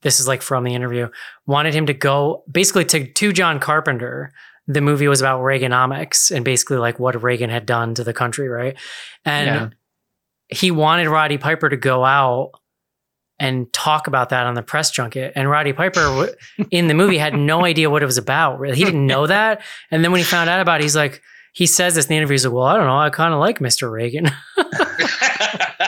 This is like from the interview. Wanted him to go basically to to John Carpenter. The movie was about Reaganomics and basically like what Reagan had done to the country, right? And Yeah. he wanted Roddy Piper to go out and talk about that on the press junket. And Roddy Piper in the movie had no idea what it was about. Really, he didn't know that. And then when he found out about it, he's like, he says this in the interview. He's like, "Well, I don't know. I kind of like Mr. Reagan."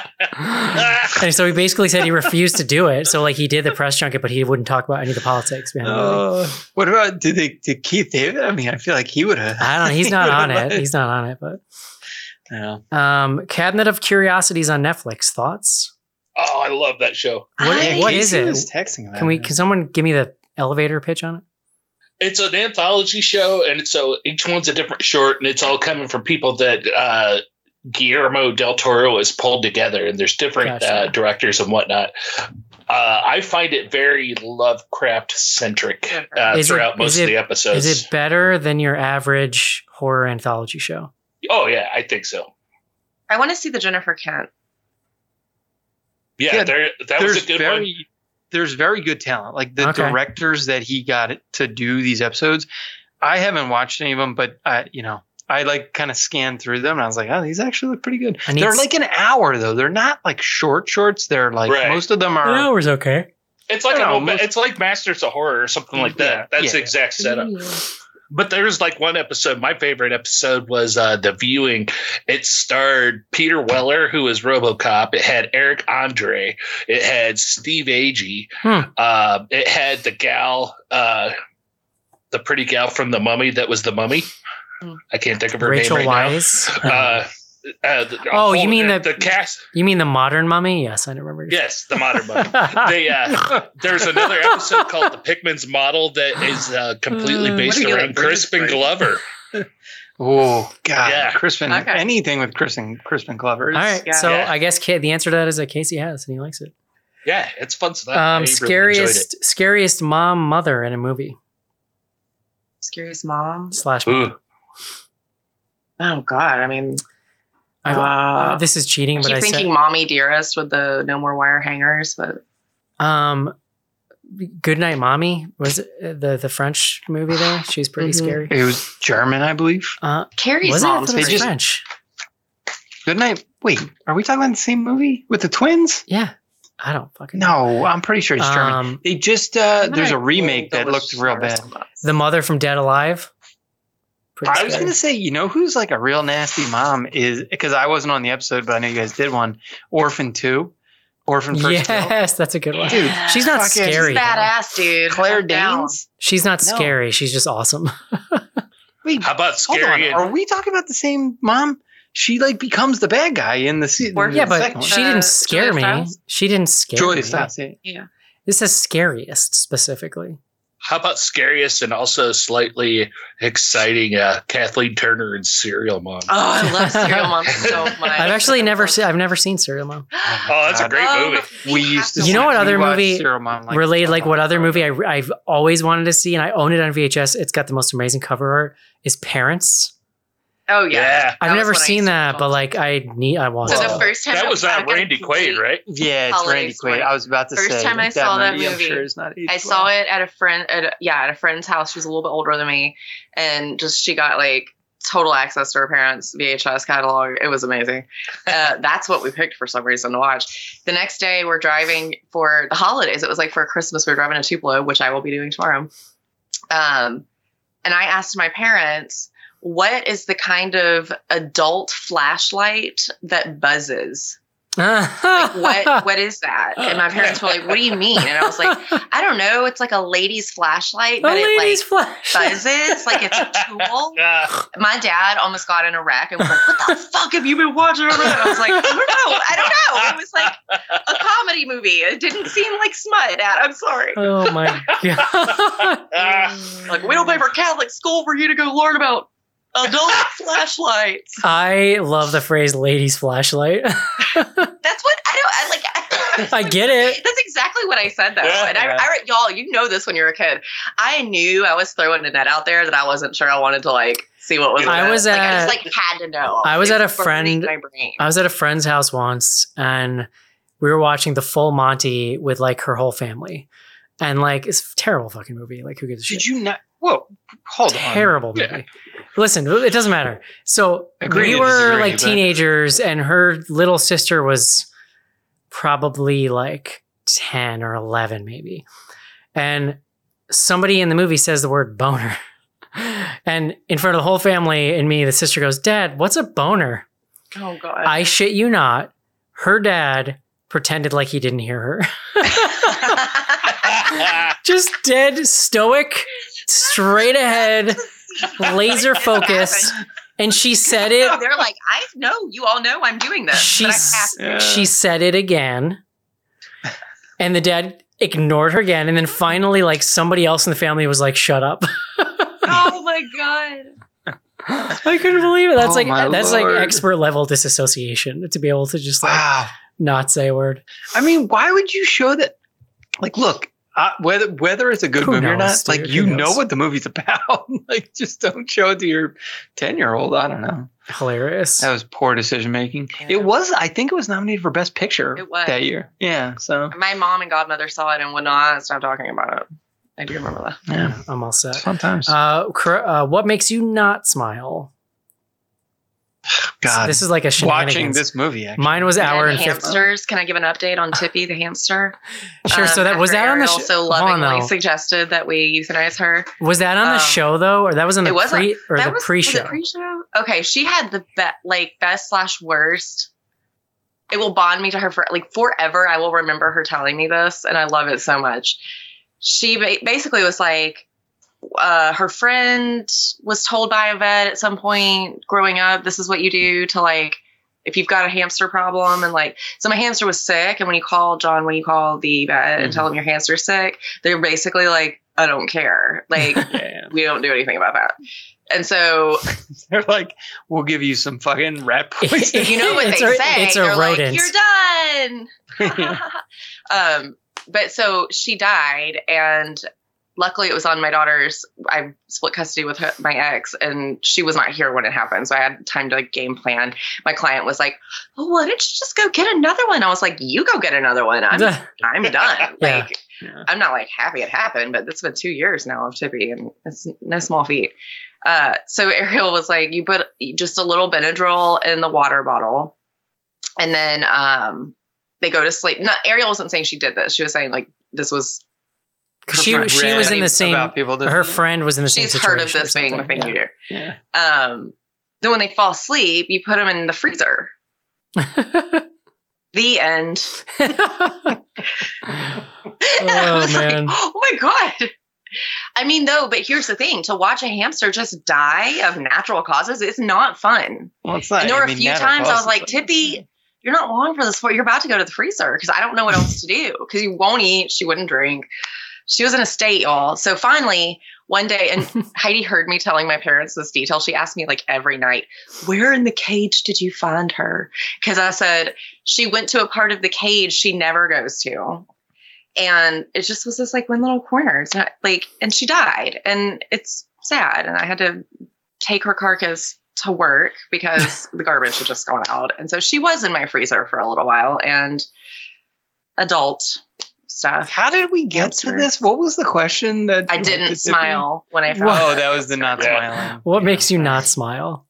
and so he basically said he refused to do it. So like he did the press junket, but he wouldn't talk about any of the politics behind the movie. Uh, what about did they did Keith David? I mean, I feel like he would have. I don't know. He's not on it. He's not on it. But Yeah. um, Cabinet of Curiosities on Netflix. Thoughts? Oh, I love that show. What, I- what Casey is it? Was texting about Can we? it. Can someone give me the elevator pitch on it? It's an anthology show, and so each one's a different short, and it's all coming from people that uh, Guillermo del Toro has pulled together, and there's different Gotcha. uh, directors and whatnot. Uh, I find it very Lovecraft centric uh, Is it- throughout most is of the episodes. Is it better than your average horror anthology show? oh yeah, I think so. I want to see the Jennifer Kent. Yeah, Yeah, there that was There's a good very one. there's very good talent. Like the Okay. directors that he got to do these episodes. I haven't watched any of them, but I, you know, I like kind of scanned through them and I was like, oh, these actually look pretty good. I They're like an hour though. They're not like short shorts. They're like Right. most of them are. An hour's okay. It's like I an know, most- it's like Masters of Horror or something like that. Yeah, That's yeah. the exact setup. But there's like one episode. My favorite episode was uh, the viewing. It starred Peter Weller, who was RoboCop. It had Eric Andre. It had Steve Agee. Hmm. Uh, it had the gal, uh, the pretty gal from the Mummy that was the Mummy. Hmm. I can't think of her Rachel name right now. Uh, uh, the- Oh, you mean the- the cast? you mean the modern mummy? Yes, I don't remember. Yes, the modern Mummy. they uh, there's another episode called the Pickman's Model that is uh, completely Uh, based what do you around get? Crispin Glover. Oh God, Yeah. Crispin. Okay. Anything with Crispin Crispin Glover. All right. Yeah. So Yeah. I guess Ca- the answer to that is that Casey has, and he likes it. Yeah, it's fun stuff. I Um, really scariest, scariest mom, mother in a movie Scariest mom. slash. Ooh. Oh God. I mean, I, Uh, uh, this is cheating, I but keep I thinking said "Mommy Dearest" with the no more wire hangers, but um, Good Night, Mommy was it the the French movie there. She's pretty Mhm. scary. It was German, I believe. Uh, Carrie's was it? I mom's thought it was They just- French. Good night. Wait, are we talking about the same movie with the twins? Yeah, I don't fucking know. No, I'm pretty sure it's German. Um, They just uh there's a remake that looked real bad. the mother from Dead Alive. Pretty I was gonna say, you know who's like a real nasty mom is because I wasn't on the episode, but I know you guys did one. Orphan Two, Orphan First Kill. Yes, that's a good one. Dude, she's not fucking scary. though. Badass dude. Claire Danes. She's not No. scary. She's just awesome. Wait, How about hold on. scary? Are we talking about the same mom? she like becomes the bad guy in the season. Or- Yeah, but second one. she Uh, didn't scare Julia me. Stiles? She didn't scare Julia me. Stiles. yeah. Yeah. This is scariest specifically. How about scariest and also slightly exciting? Uh, Kathleen Turner and Serial Mom. Oh, I love Serial Mom so much. I've actually never seen. I've never seen Serial Mom. Oh, that's a great Oh, movie. We used to. You know what other movie Mom, like, Related, like what other movie I, I've always wanted to see, and I own it on VHS. It's got the most amazing cover art. Is Parents. Oh yeah. Yeah. I've never seen that, but like I need. I want. So to. the first time That I was uh, I got a Randy Quaid, right? Yeah, it's Randy Quaid. Story. I was about to First say. time I saw that movie, I'm movie, sure is not I well. saw it at a friend, at a, yeah, at a friend's house. She was a little bit older than me, and just she got like total access to her parents' VHS catalog. It was amazing. Uh, that's what we picked for some reason to watch. The next day, we're driving for the holidays. It was like for Christmas. We were driving to Tupelo, which I will be doing tomorrow. Um, and I asked my parents, "What is the kind of adult flashlight that buzzes?" what what is that? And my parents were like, "What do you mean?" And I was like, "I don't know. It's like a lady's flashlight, A but it like lady's flash. buzzes like it's a tool." My dad almost got in a wreck and was like, "What the fuck have you been watching?" And I was like, "I don't know. I don't know. It was like a comedy movie. It didn't seem like smut. Dad, I'm sorry. Oh my god. Like we don't pay for Catholic school for you to go learn about adult flashlights." I love the phrase "ladies flashlight." That's what I don't. I like. I get it. That's exactly what I said though. Yeah. and I, Yeah. I, y'all, you know this when you're a kid. I knew I was throwing a net out there that I wasn't sure I wanted to like see what was. in I it. was like, I at- just like had to know. I was It at a burning friend- My brain. I was at a friend's house once, and we were watching the full Monty with like her whole family, and like it's a terrible fucking movie. Like who gives a shit? Did you not? Whoa, hold on. terrible movie. Yeah. Listen, it doesn't matter. So Agree we were disagree, like but- teenagers, and her little sister was probably like 10 or 11, maybe. And somebody in the movie says the word boner. And in front of the whole family and me, the sister goes, Dad, what's a boner? Oh god. I shit you not. Her dad pretended like he didn't hear her. Just dead, stoic, straight ahead, laser focus. And she said it. They're like, I know you all know I'm doing this. She, but I s- have to. she said it again. And the dad ignored her again. And then finally, like somebody else in the family was like, shut up. oh my god. I couldn't believe it. That's Oh like that's Lord. like expert level disassociation to be able to just like Wow. not say a word. I mean, why would you show that? Like, look, uh, whether whether it's a good Who movie or not, dude? like you knows? know what the movie's about. like, just don't show it to your ten year old. I don't know. Hilarious. That was poor decision making. Yeah. It was. I think it was nominated for best picture It was. that year. Yeah. So My mom and godmother saw it and would not stop talking about it. I do remember that. yeah, I'm all set. sometimes. Uh, cor- uh, what makes you not smile? God, this is like a watching this movie. Actually. Mine was hour And and fifty. hamsters. Can I give an update on Tippy the hamster? Sure. so Um, that was that on the Ariel sh- so hold on, lovingly suggested that we euthanize her. Was that on the um, show though, or that was on the it wasn't. pre or the was, pre-show? Was it pre-show? Okay, she had the be- like best slash worst. It will bond me to her for like forever. I will remember her telling me this, and I love it so much. She ba- basically was like, uh, her friend was told by a vet at some point growing up, this is what you do to like if you've got a hamster problem and like so my hamster was sick and when you call John when you call the vet and tell them your hamster's sick, they're basically like, I don't care. Like Yeah. we don't do anything about that. And so They're like, we'll give you some fucking rat poison. you know what It's they a- say. it's a They're like. You're done. um, but so she died, and luckily it was on my daughter's. I split custody with her, my ex, and she was not here when it happened, so I had time to like game plan. My client was like, "Well, why don't you just go get another one?" I was like, "You go get another one. I'm I'm done." Yeah. Like Yeah. I'm not like happy it happened, but it's been two years now of Tippy, and it's no small feat. Uh, so Ariel was like, you put just a little Benadryl in the water bottle, and then um, they go to sleep. Not Ariel wasn't saying she did this. She was saying like this was. She she was in the same. about people that- Her friend was in the same She's situation. heard of or this being a something. thing you do. Yeah. Um, then when they fall asleep, you put them in the freezer. The end. oh And I was like, man. oh my god. I mean, though, but here's the thing: to watch a hamster just die of natural causes is not fun. Well, it's not. And there were I a mean, few times I was like, Tippy, you're not long for this sport. You're about to go to the freezer because I don't know what else to do because you won't eat. She wouldn't drink. She was in a state, y'all. So finally, one day, and Heidi heard me telling my parents this detail. She asked me like every night, Where in the cage did you find her? Because I said, She went to a part of the cage she never goes to. And it just was this like one little corner. It's not like, and she died. And it's sad. And I had to take her carcass to work because the garbage had just gone out. And so she was in my freezer for a little while and adult stuff. How did we get to this? What was the question that I didn't Tippy- smile when I found Oh, that was the not smiling. What makes you not smile?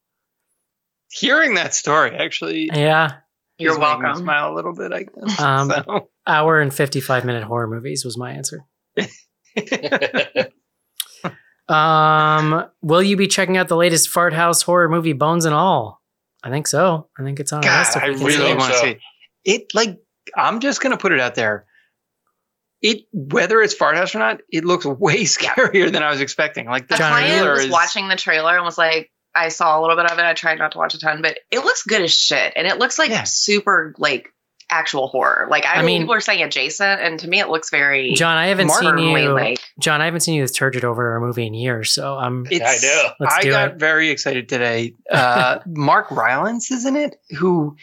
Hearing that story actually Yeah. You're is making me welcome. Smile a little bit, I guess. Um, So- Hour and 55 minute horror movies was my answer. Um, will you be checking out the latest Fart House horror movie, Bones and All? I think so. I think it's on our God, list. I really want to so. see it. It like I'm just gonna put it out there. It whether it's fart house or not, it looks way scarier than I was expecting. Like the A John, client trailer was is watching the trailer and was like, I saw a little bit of it. I tried not to watch a ton, but it looks good as shit. And it looks like Yeah. super like actual horror. Like I, I mean, mean- people are saying adjacent, and to me it looks very John, I haven't seen you. like John, I haven't seen you this turgid over a movie in years, so I'm. It's, I know. Let's I do got it. very excited today. Uh, Mark Rylance isn't it, who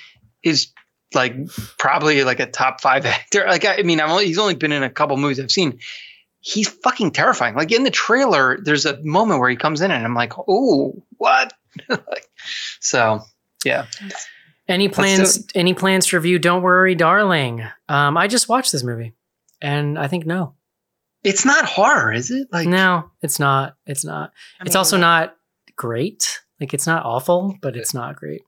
is like probably like a top five actor. Like I, I mean, I'm only, he's only been in a couple movies I've seen. He's fucking terrifying. Like in the trailer, there's a moment where he comes in and I'm like, oh, what? Like, so yeah, Any plans? Any plans to review? Don't worry, darling. Um, I just watched this movie, and I think no, it's not horror, is it? Like no, it's not. It's not. I it's mean, also not great. Like it's not awful, but it's not great.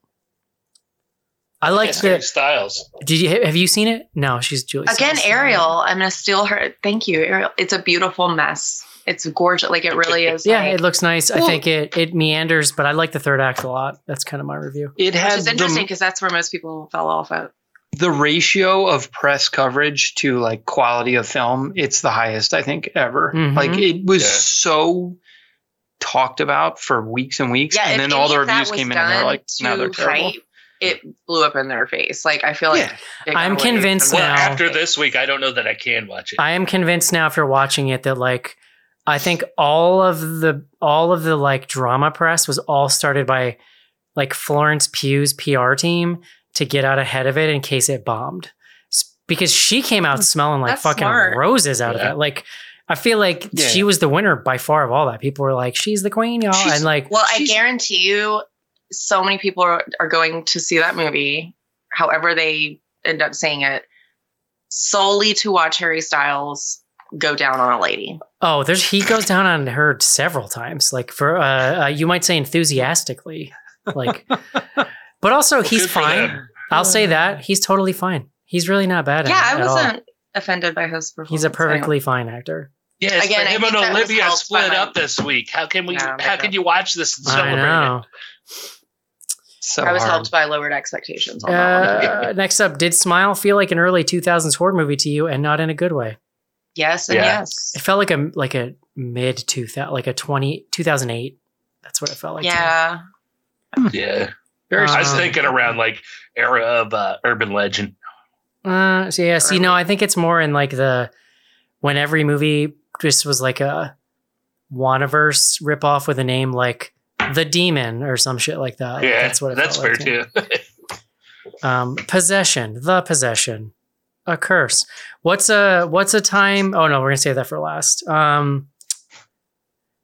I like Harry the. Styles. Did you have you seen it? No, she's Julie. again Stiles. Ariel. I'm gonna steal her. Thank you, Ariel. It's a beautiful mess. It's gorgeous. Like it really is. Yeah, like- it looks nice. I think it it meanders, but I like the third act a lot. That's kind of my review. it which has is interesting because that's where most people fell off at. the ratio of press coverage to like quality of film. It's the highest I think ever. Mhm. Like it was Yeah. so talked about for weeks and weeks, Yeah, and then all the reviews was came in and they're like, no, they're terrible. hype, It blew up in their face. Like I feel like Yeah. it got I'm convinced from Well, now- after this week, I don't know that I can watch it. I am convinced now after watching it that like I think all of the all of the like drama press was all started by like Florence Pugh's PR team to get out ahead of it in case it bombed. Because she came out hmm. smelling like That's fucking smart. roses out of it. Like I feel like Yeah. she was the winner by far of all that. People were like, "She's the queen, y'all," She's- and like, Well, I guarantee you, so many people are, are going to see that movie, however they end up saying it, solely to watch Harry Styles go down on a lady. Oh, there's he goes down on her several times. Like for uh, uh you might say enthusiastically. Like but also he's fine. I'll say that. He's totally fine. He's really not bad Yeah, at, I at all. wasn't offended by his performance. He's a perfectly fine actor. Yes, Again, but I him and Olivia split up this week. How can we? Yeah, how can you watch this and I celebrate know. So I was hard. helped by lowered expectations on that one. Uh, next up, did Smile feel like an early 2000s horror movie to you and not in a good way? Yes and Yeah. yes. It felt like a like a mid 2000 like a 20 2008. That's what it felt like. yeah. Yeah, Very I was thinking around like era of uh, urban legend. Uh, so yeah, see, no, I think it's more in like the when every movie just was like a Wandaverse ripoff with a name like the Demon or some shit like that. Yeah, that's what it that's fair like too. Um, possession, the possession, a curse. What's a what's a time? Oh no, we're gonna save that for last. Um,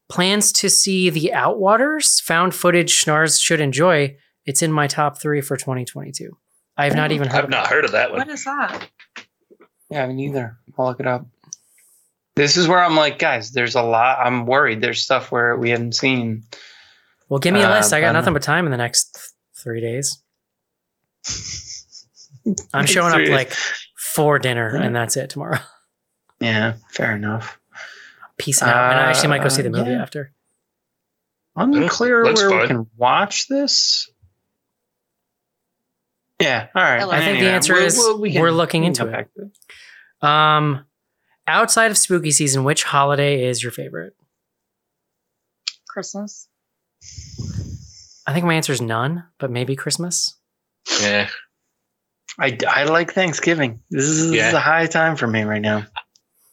plans to see the Outwaters. Found footage Schnars should enjoy. It's in my top three for 2022. I have not even heard. I've not it. heard of that one. What is that? Yeah, me neither. I'll look it up. This is where I'm like, guys, there's a lot. I'm worried. There's stuff where we haven't seen. Well, give me a Uh, list. I got but- nothing but time in the next th- three days. I'm showing up like for dinner, and that's it tomorrow. Yeah, fair enough. Peace out. and I actually might go see the Uh, movie yeah. after. Unclear looks where we can watch this. Yeah, all right. I I think the answer we'll- is we'll- we can- we're looking we into it. it. Um, outside of spooky season, which holiday is your favorite? Christmas. I think my answer is none, but maybe Christmas. Yeah. I, I like Thanksgiving. This is, this Yeah. is a high time for me right now.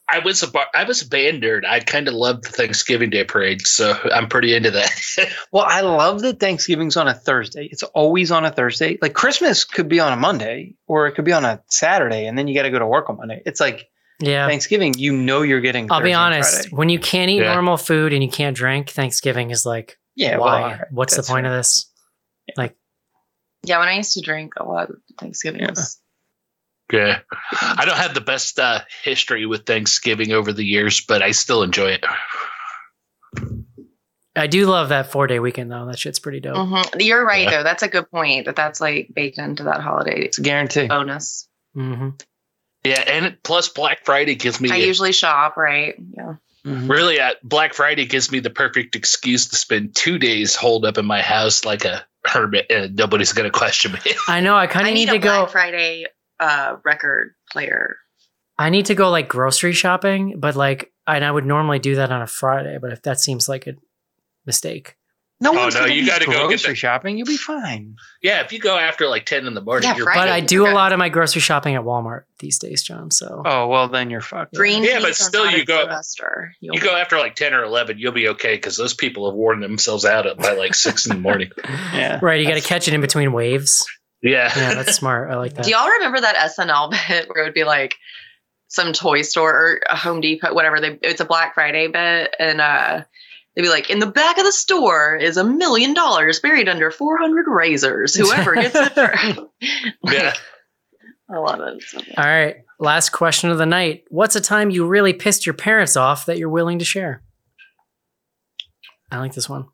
I was a bar- I was a band nerd. I kind of loved the Thanksgiving Day parade, so I'm pretty into that. Well, I love that Thanksgiving's on a Thursday. It's always on a Thursday. Like Christmas could be on a Monday or it could be on a Saturday, and then you got to go to work on Monday. It's like Yeah. Thanksgiving. You know you're getting. I'll be Thursday and honest. When you can't eat Yeah. normal food and you can't drink, Thanksgiving is like, Yeah. why? Well, all right, What's the point fair. of this? Like yeah, when I used to drink a lot of Thanksgiving Yeah. was yeah, I don't have the best uh, history with Thanksgiving over the years, but I still enjoy it. I do love that four day weekend though. That shit's pretty dope. Mhm. You're right Yeah. though. That's a good point. That that's like baked into that holiday It's a guarantee. bonus. hmm Yeah, and plus Black Friday gives me I usually shop, right? Yeah. Mhm. really uh, Black Friday gives me the perfect excuse to spend two days holed up in my house like a hermit, and nobody's gonna question me. I know. I kind of need need, a to go. Black Friday uh, record player. I need to go like grocery shopping, but like, and I would normally do that on a Friday, but if that seems like a mistake, No Oh, one's no, gonna you be gotta go get grocery the- shopping. You'll be fine. yeah, if you go after like ten in the morning, Yeah, you're Friday. but I Right. do a lot of my grocery shopping at Walmart these days, John. So Oh well, then you're fucked. Green Yeah, but still you go- You'll you go after like ten or eleven, you'll be okay because those people have worn themselves out by like six in the morning. Yeah. right, you got to catch it in between waves. Yeah, Yeah, that's smart. I like that. Do y'all remember that SNL bit where it would be like some toy store or a Home Depot, whatever? They, it's a Black Friday bit, and uh, they'd be like, "In the back of the store is a million dollars buried under four hundred razors. Whoever gets it first." yeah. I love it. So good. All right, last question of the night. What's a time you really pissed your parents off that you're willing to share? I like this one.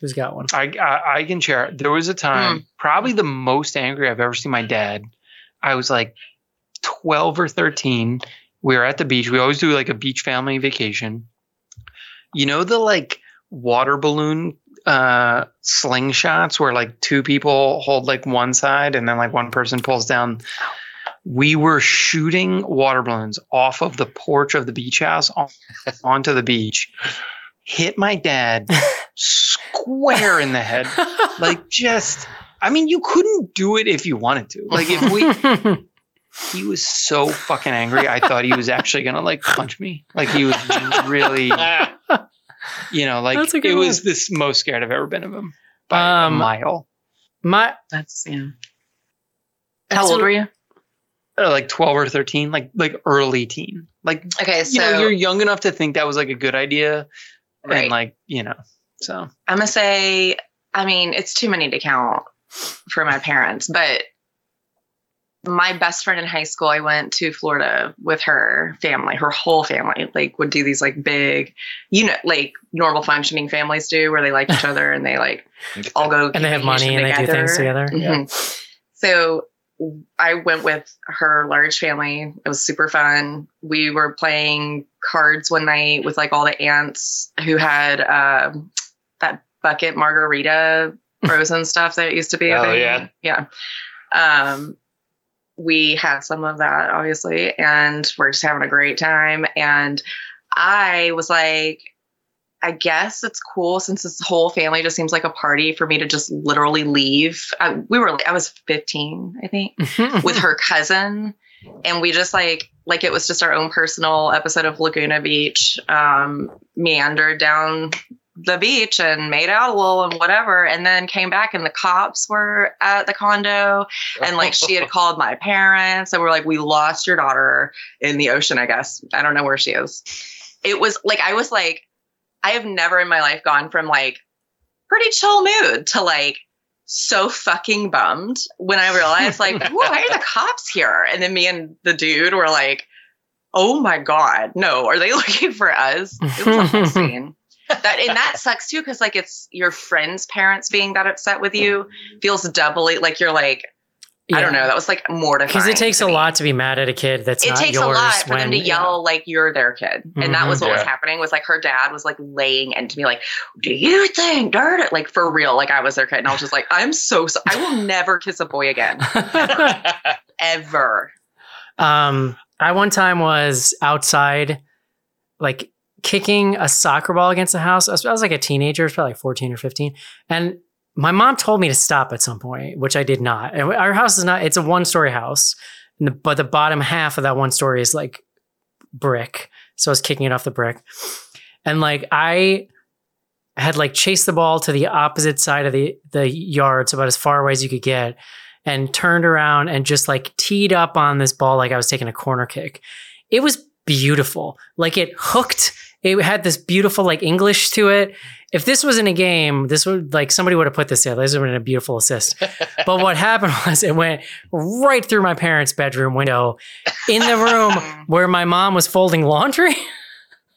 Who's got one? I, I I can share. There was a time, hmm. probably the most angry I've ever seen my dad. I was like twelve or thirteen. We were at the beach. We always do like a beach family vacation. You know the like water balloon uh slingshots where like two people hold like one side and then like one person pulls down. We were shooting water balloons off of the porch of the beach house on, onto the beach. Hit my dad square in the head. Like just I mean you couldn't do it if you wanted to. Like if we he was so fucking angry. I thought he was actually gonna like punch me. Like he was really, you know, like That's a good it was this most scared I've ever been of him by Um, a mile. My That's yeah. That's How old were you? Uh, like twelve or thirteen, like like early teen. Like Okay, you so know, you're young enough to think that was like a good idea, Right. and like you know, so I'm gonna say, I mean, it's too many to count for my parents, but my best friend in high school, I went to Florida with her family, her whole family, like would do these like big, you know, like normal functioning families do where they like each other and they like all go and they have money and they do things together. Mhm. So I went with her large family. It was super fun. We were playing cards one night with like all the aunts who had um, that bucket margarita frozen stuff that used to be. Oh, yeah. yeah. Um, we had some of that obviously, and we're just having a great time. And I was like, I guess it's cool since this whole family just seems like a party for me to just literally leave. I, we were, I was 15, I think, with her cousin. And we just like, like it was just our own personal episode of Laguna Beach, um, meandered down the beach and made out a little and whatever. And then came back and the cops were at the condo and like she had called my parents and we're like, we lost your daughter in the ocean, I guess. I don't know where she is. It was like, I was like, I have never in my life gone from like pretty chill mood to like so fucking bummed when I realized like, why are the cops here? And then me and the dude were like, oh my God, no, are they looking for us? It was a whole scene. That and that sucks too, because like it's your friend's parents being that upset with you feels doubly like you're like, I don't know, that was like mortifying. Because it takes a me lot to be mad at a kid that's it not takes yours. a lot for them to yell like you're their kid and that was Mhm. what was happening was like her dad was like laying into me like do you think dirt like for real like i was their kid and i was just like i'm so, so i will never kiss a boy again ever um, I one time was outside, like kicking a soccer ball against the house. I was, I was like a teenager, I was probably like 14 or 15. And my mom told me to stop at some point, which I did not. And our house is not, it's a one story house, but the bottom half of that one story is like brick. So I was kicking it off the brick. And like I had like chased the ball to the opposite side of the, the yard, so about as far away as you could get, and turned around and just like teed up on this ball like I was taking a corner kick. It was beautiful. Like it hooked. It had this beautiful like English to it. If this was in a game, this would like somebody would have put this there. This would have been a beautiful assist. but what happened was it went right through my parents' bedroom window in the room where my mom was folding laundry.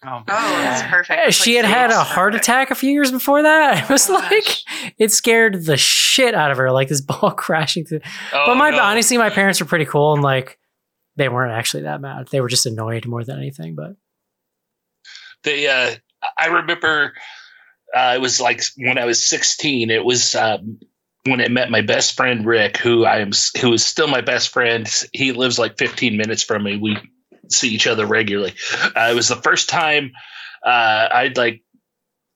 Oh, Oh, that's perfect. It's she like had had a safe. heart attack a few years before that. It was Oh, like gosh. it scared the shit out of her, like this ball crashing through. Oh, but my no. honestly, my parents were pretty cool and like they weren't actually that mad. They were just annoyed more than anything. But they uh i remember uh it was like when i was 16 it was um when i met my best friend rick who i am who is still my best friend. He lives like 15 minutes from me. We see each other regularly. Uh, it was the first time uh i'd like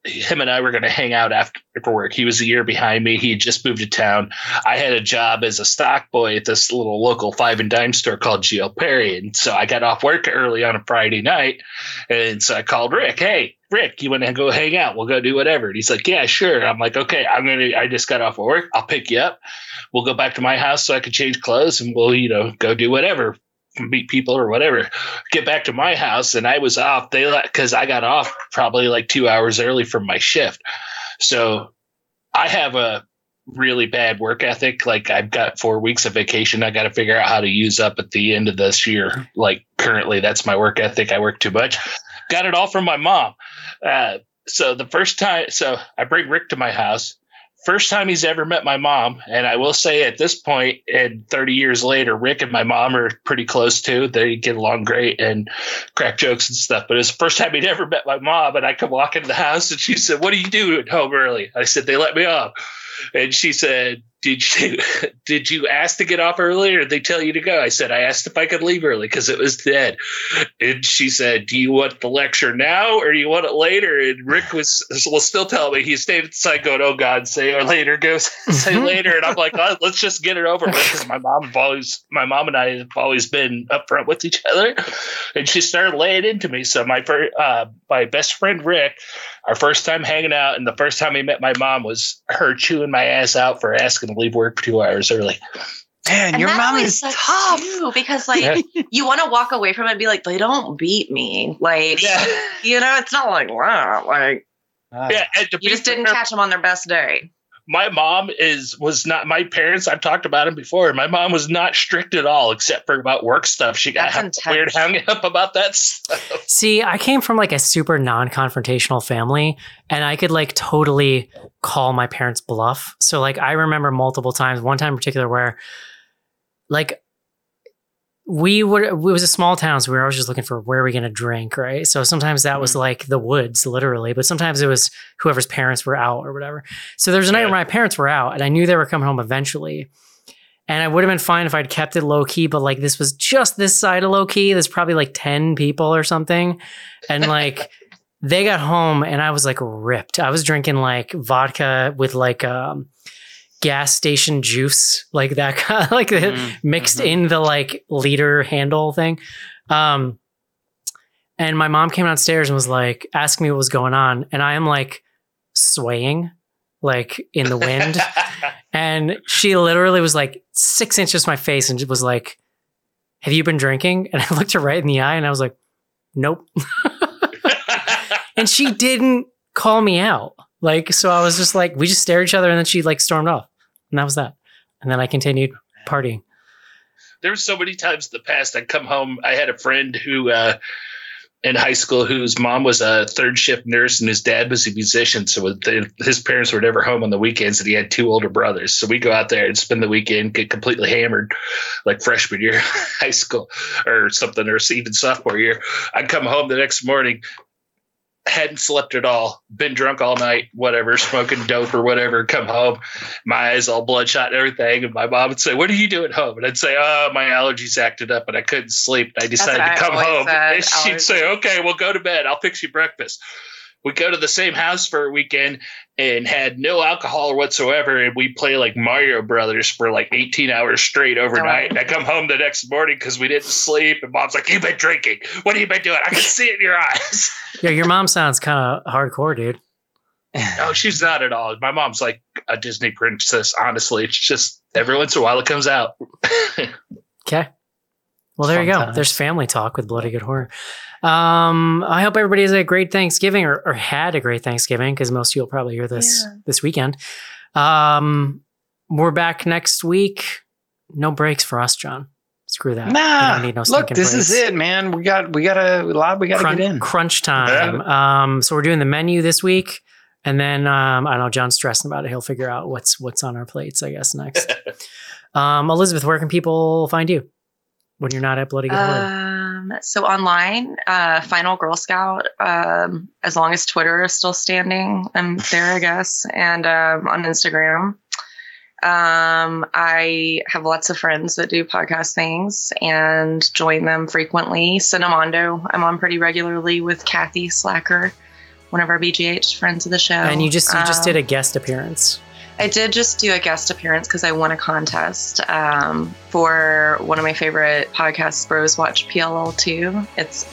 him and I were going to hang out after work. He was a year behind me. He had just moved to town. I had a job as a stock boy at this little local five and dime store called Geo Perry. And so I got off work early on a Friday night. And so I called Rick, Hey, Rick, you want to go hang out? We'll go do whatever. And he's like, Yeah, sure. I'm like, Okay, I'm going to, I just got off of work. I'll pick you up. We'll go back to my house so I can change clothes and we'll, you know, go do whatever, meet people or whatever. Get back to my house. And I was off. They let, cause I got off probably like two hours early from my shift. So I have a really bad work ethic. Like I've got four weeks of vacation. I got to figure out how to use up at the end of this year. Like currently, that's my work ethic. I work too much. Got it all from my mom. Uh, so the first time, so I bring Rick to my house. First time he's ever met my mom, and I will say at this point, and 30 years later, Rick and my mom are pretty close too. They get along great and crack jokes and stuff. But it's the first time he'd ever met my mom, and I come walk into the house, and she said, "What do you do at home early?" I said, "They let me off." And she said, "Did you did you ask to get off early, or did they tell you to go?" I said, "I asked if I could leave early because it was dead." And she said, "Do you want the lecture now, or do you want it later?" And Rick was will still tell me he stayed at the side going, "Oh God, say or later, go say later." And I'm like, oh, "Let's just get it over with," because my mom always my mom and I have always been upfront with each other. And she started laying into me. So my uh, my best friend Rick our first time hanging out and the first time he met my mom was her chewing my ass out for asking to leave work two hours early. Man, And your mom is tough. too, because like Yeah. you want to walk away from it and be like, they don't beat me. Like Yeah. you know, it's not like wow, like Ah. Yeah, and to you just didn't fair, catch them on their best day. My mom is was not my parents. I've talked about them before. My mom was not strict at all, except for about work stuff. She got That's weird intense. hung up about that stuff. see, I came from like a super non-confrontational family, and I could like totally call my parents' bluff. So like I remember multiple times. One time in particular where, like, we would it was a small town, so we were always just looking for where are we gonna drink, right? So sometimes that was like the woods, literally, but sometimes it was whoever's parents were out or whatever. So there was a night Yeah. where my parents were out, and I knew they were coming home eventually. And I would have been fine if I'd kept it low key, but like this was just this side of low key. There's probably like 10 people or something. And like they got home and I was like ripped. I was drinking like vodka with like um gas station juice, like that kind like Mhm, mixed mhm. in the like liter handle thing. Um and my mom came downstairs and was like asking me what was going on. And I am like swaying like in the wind. And she literally was like six inches from my face and was like, Have you been drinking? And I looked her right in the eye and I was like, Nope. and she didn't call me out. Like, so I was just like, we just stared at each other and then she like stormed off. And that was that. And then I continued partying. there were so many times in the past I'd come home. I had a friend who uh, in high school whose mom was a third shift nurse and his dad was a musician. So the, his parents were never home on the weekends and he had two older brothers. So we go out there and spend the weekend, get completely hammered like freshman year high school or something, or even sophomore year. I'd come home the next morning. Hadn't slept at all, been drunk all night, whatever, smoking dope or whatever, come home, my eyes all bloodshot and everything. And my mom would say, What are you doing home? And I'd say, Oh, my allergies acted up and I couldn't sleep. And I decided to I come home. said, And she'd say, Okay, well, go to bed. I'll fix you breakfast. We go to the same house for a weekend and had no alcohol whatsoever. And we play like Mario Brothers for like 18 hours straight overnight. And I come home the next morning because we didn't sleep. And mom's like, You've been drinking. What have you been doing? I can see it in your eyes. Yeah, your mom sounds kind of hardcore, dude. No, she's not at all. My mom's like a Disney princess, honestly. It's just every once in a while it comes out. Okay. Well, there you go. times. There's family talk with Bloody Good Horror. Um, I hope everybody has a great Thanksgiving or, or had a great Thanksgiving because most of you will probably hear this Yeah. this weekend. Um, we're back next week. No breaks for us, John. Screw that. We Nah, don't need no look, stinking this is it, man. We got we got a lot. We got to get in. crunch time. Um, so we're doing the menu this week, and then um, I don't know. John's stressing about it. He'll figure out what's what's on our plates. I guess next. um, Elizabeth, where can people find you when you're not at Bloody Good Horror? Um, so online, uh, Final Girl Scout. Um, as long as Twitter is still standing, I'm there, I guess, and um, on Instagram. Um, I have lots of friends that do podcast things and join them frequently. Cinemondo, I'm on pretty regularly with Kathy Slacker, one of our BGH friends of the show. and you just you just Um, did a guest appearance. I did just do a guest appearance because I won a contest um, for one of my favorite podcasts, Bros Watch PLL 2. It's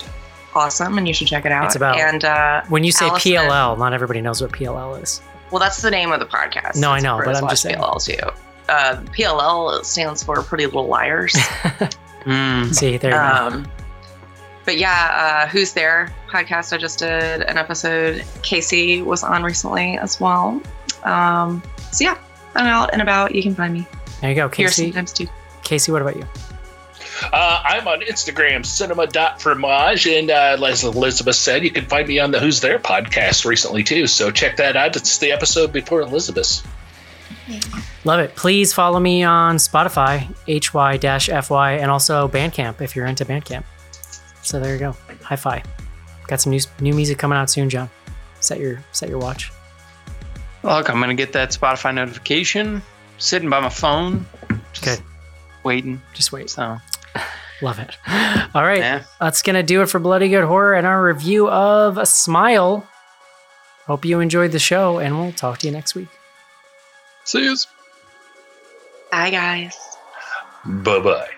awesome and you should check it out. It's about- and uh, When you say Allison- PLL, not everybody knows what PLL is. well, that's the name of the podcast. No, I It's know, but I'm Watch just saying. PLL 2. Uh, PLL stands for Pretty Little Liars. Mm. See, there you go. um, but yeah, uh, Who's There podcast. I just did an episode. Casey was on recently as well. Um, so yeah, I'm out and about. You can find me There you go, Casey. here Casey. sometimes too. Casey, what about you? Uh, I'm on Instagram, cinema.fromage. And uh, as Elizabeth said, you can find me on the Who's There podcast recently, too. So check that out. It's the episode before Elizabeth's. Love it. Please follow me on Spotify, hy-fy, and also Bandcamp if you're into Bandcamp. So there you go. Hi fi. Got some new new music coming out soon, John. Set your set your watch. Look, I'm gonna get that Spotify notification. Sitting by my phone, just Good. waiting. Just wait. So Love it. All right. yeah, That's going to do it for Bloody Good Horror and our review of A Smile. Hope you enjoyed the show, and we'll talk to you next week. see you. Bye, guys. Bye bye.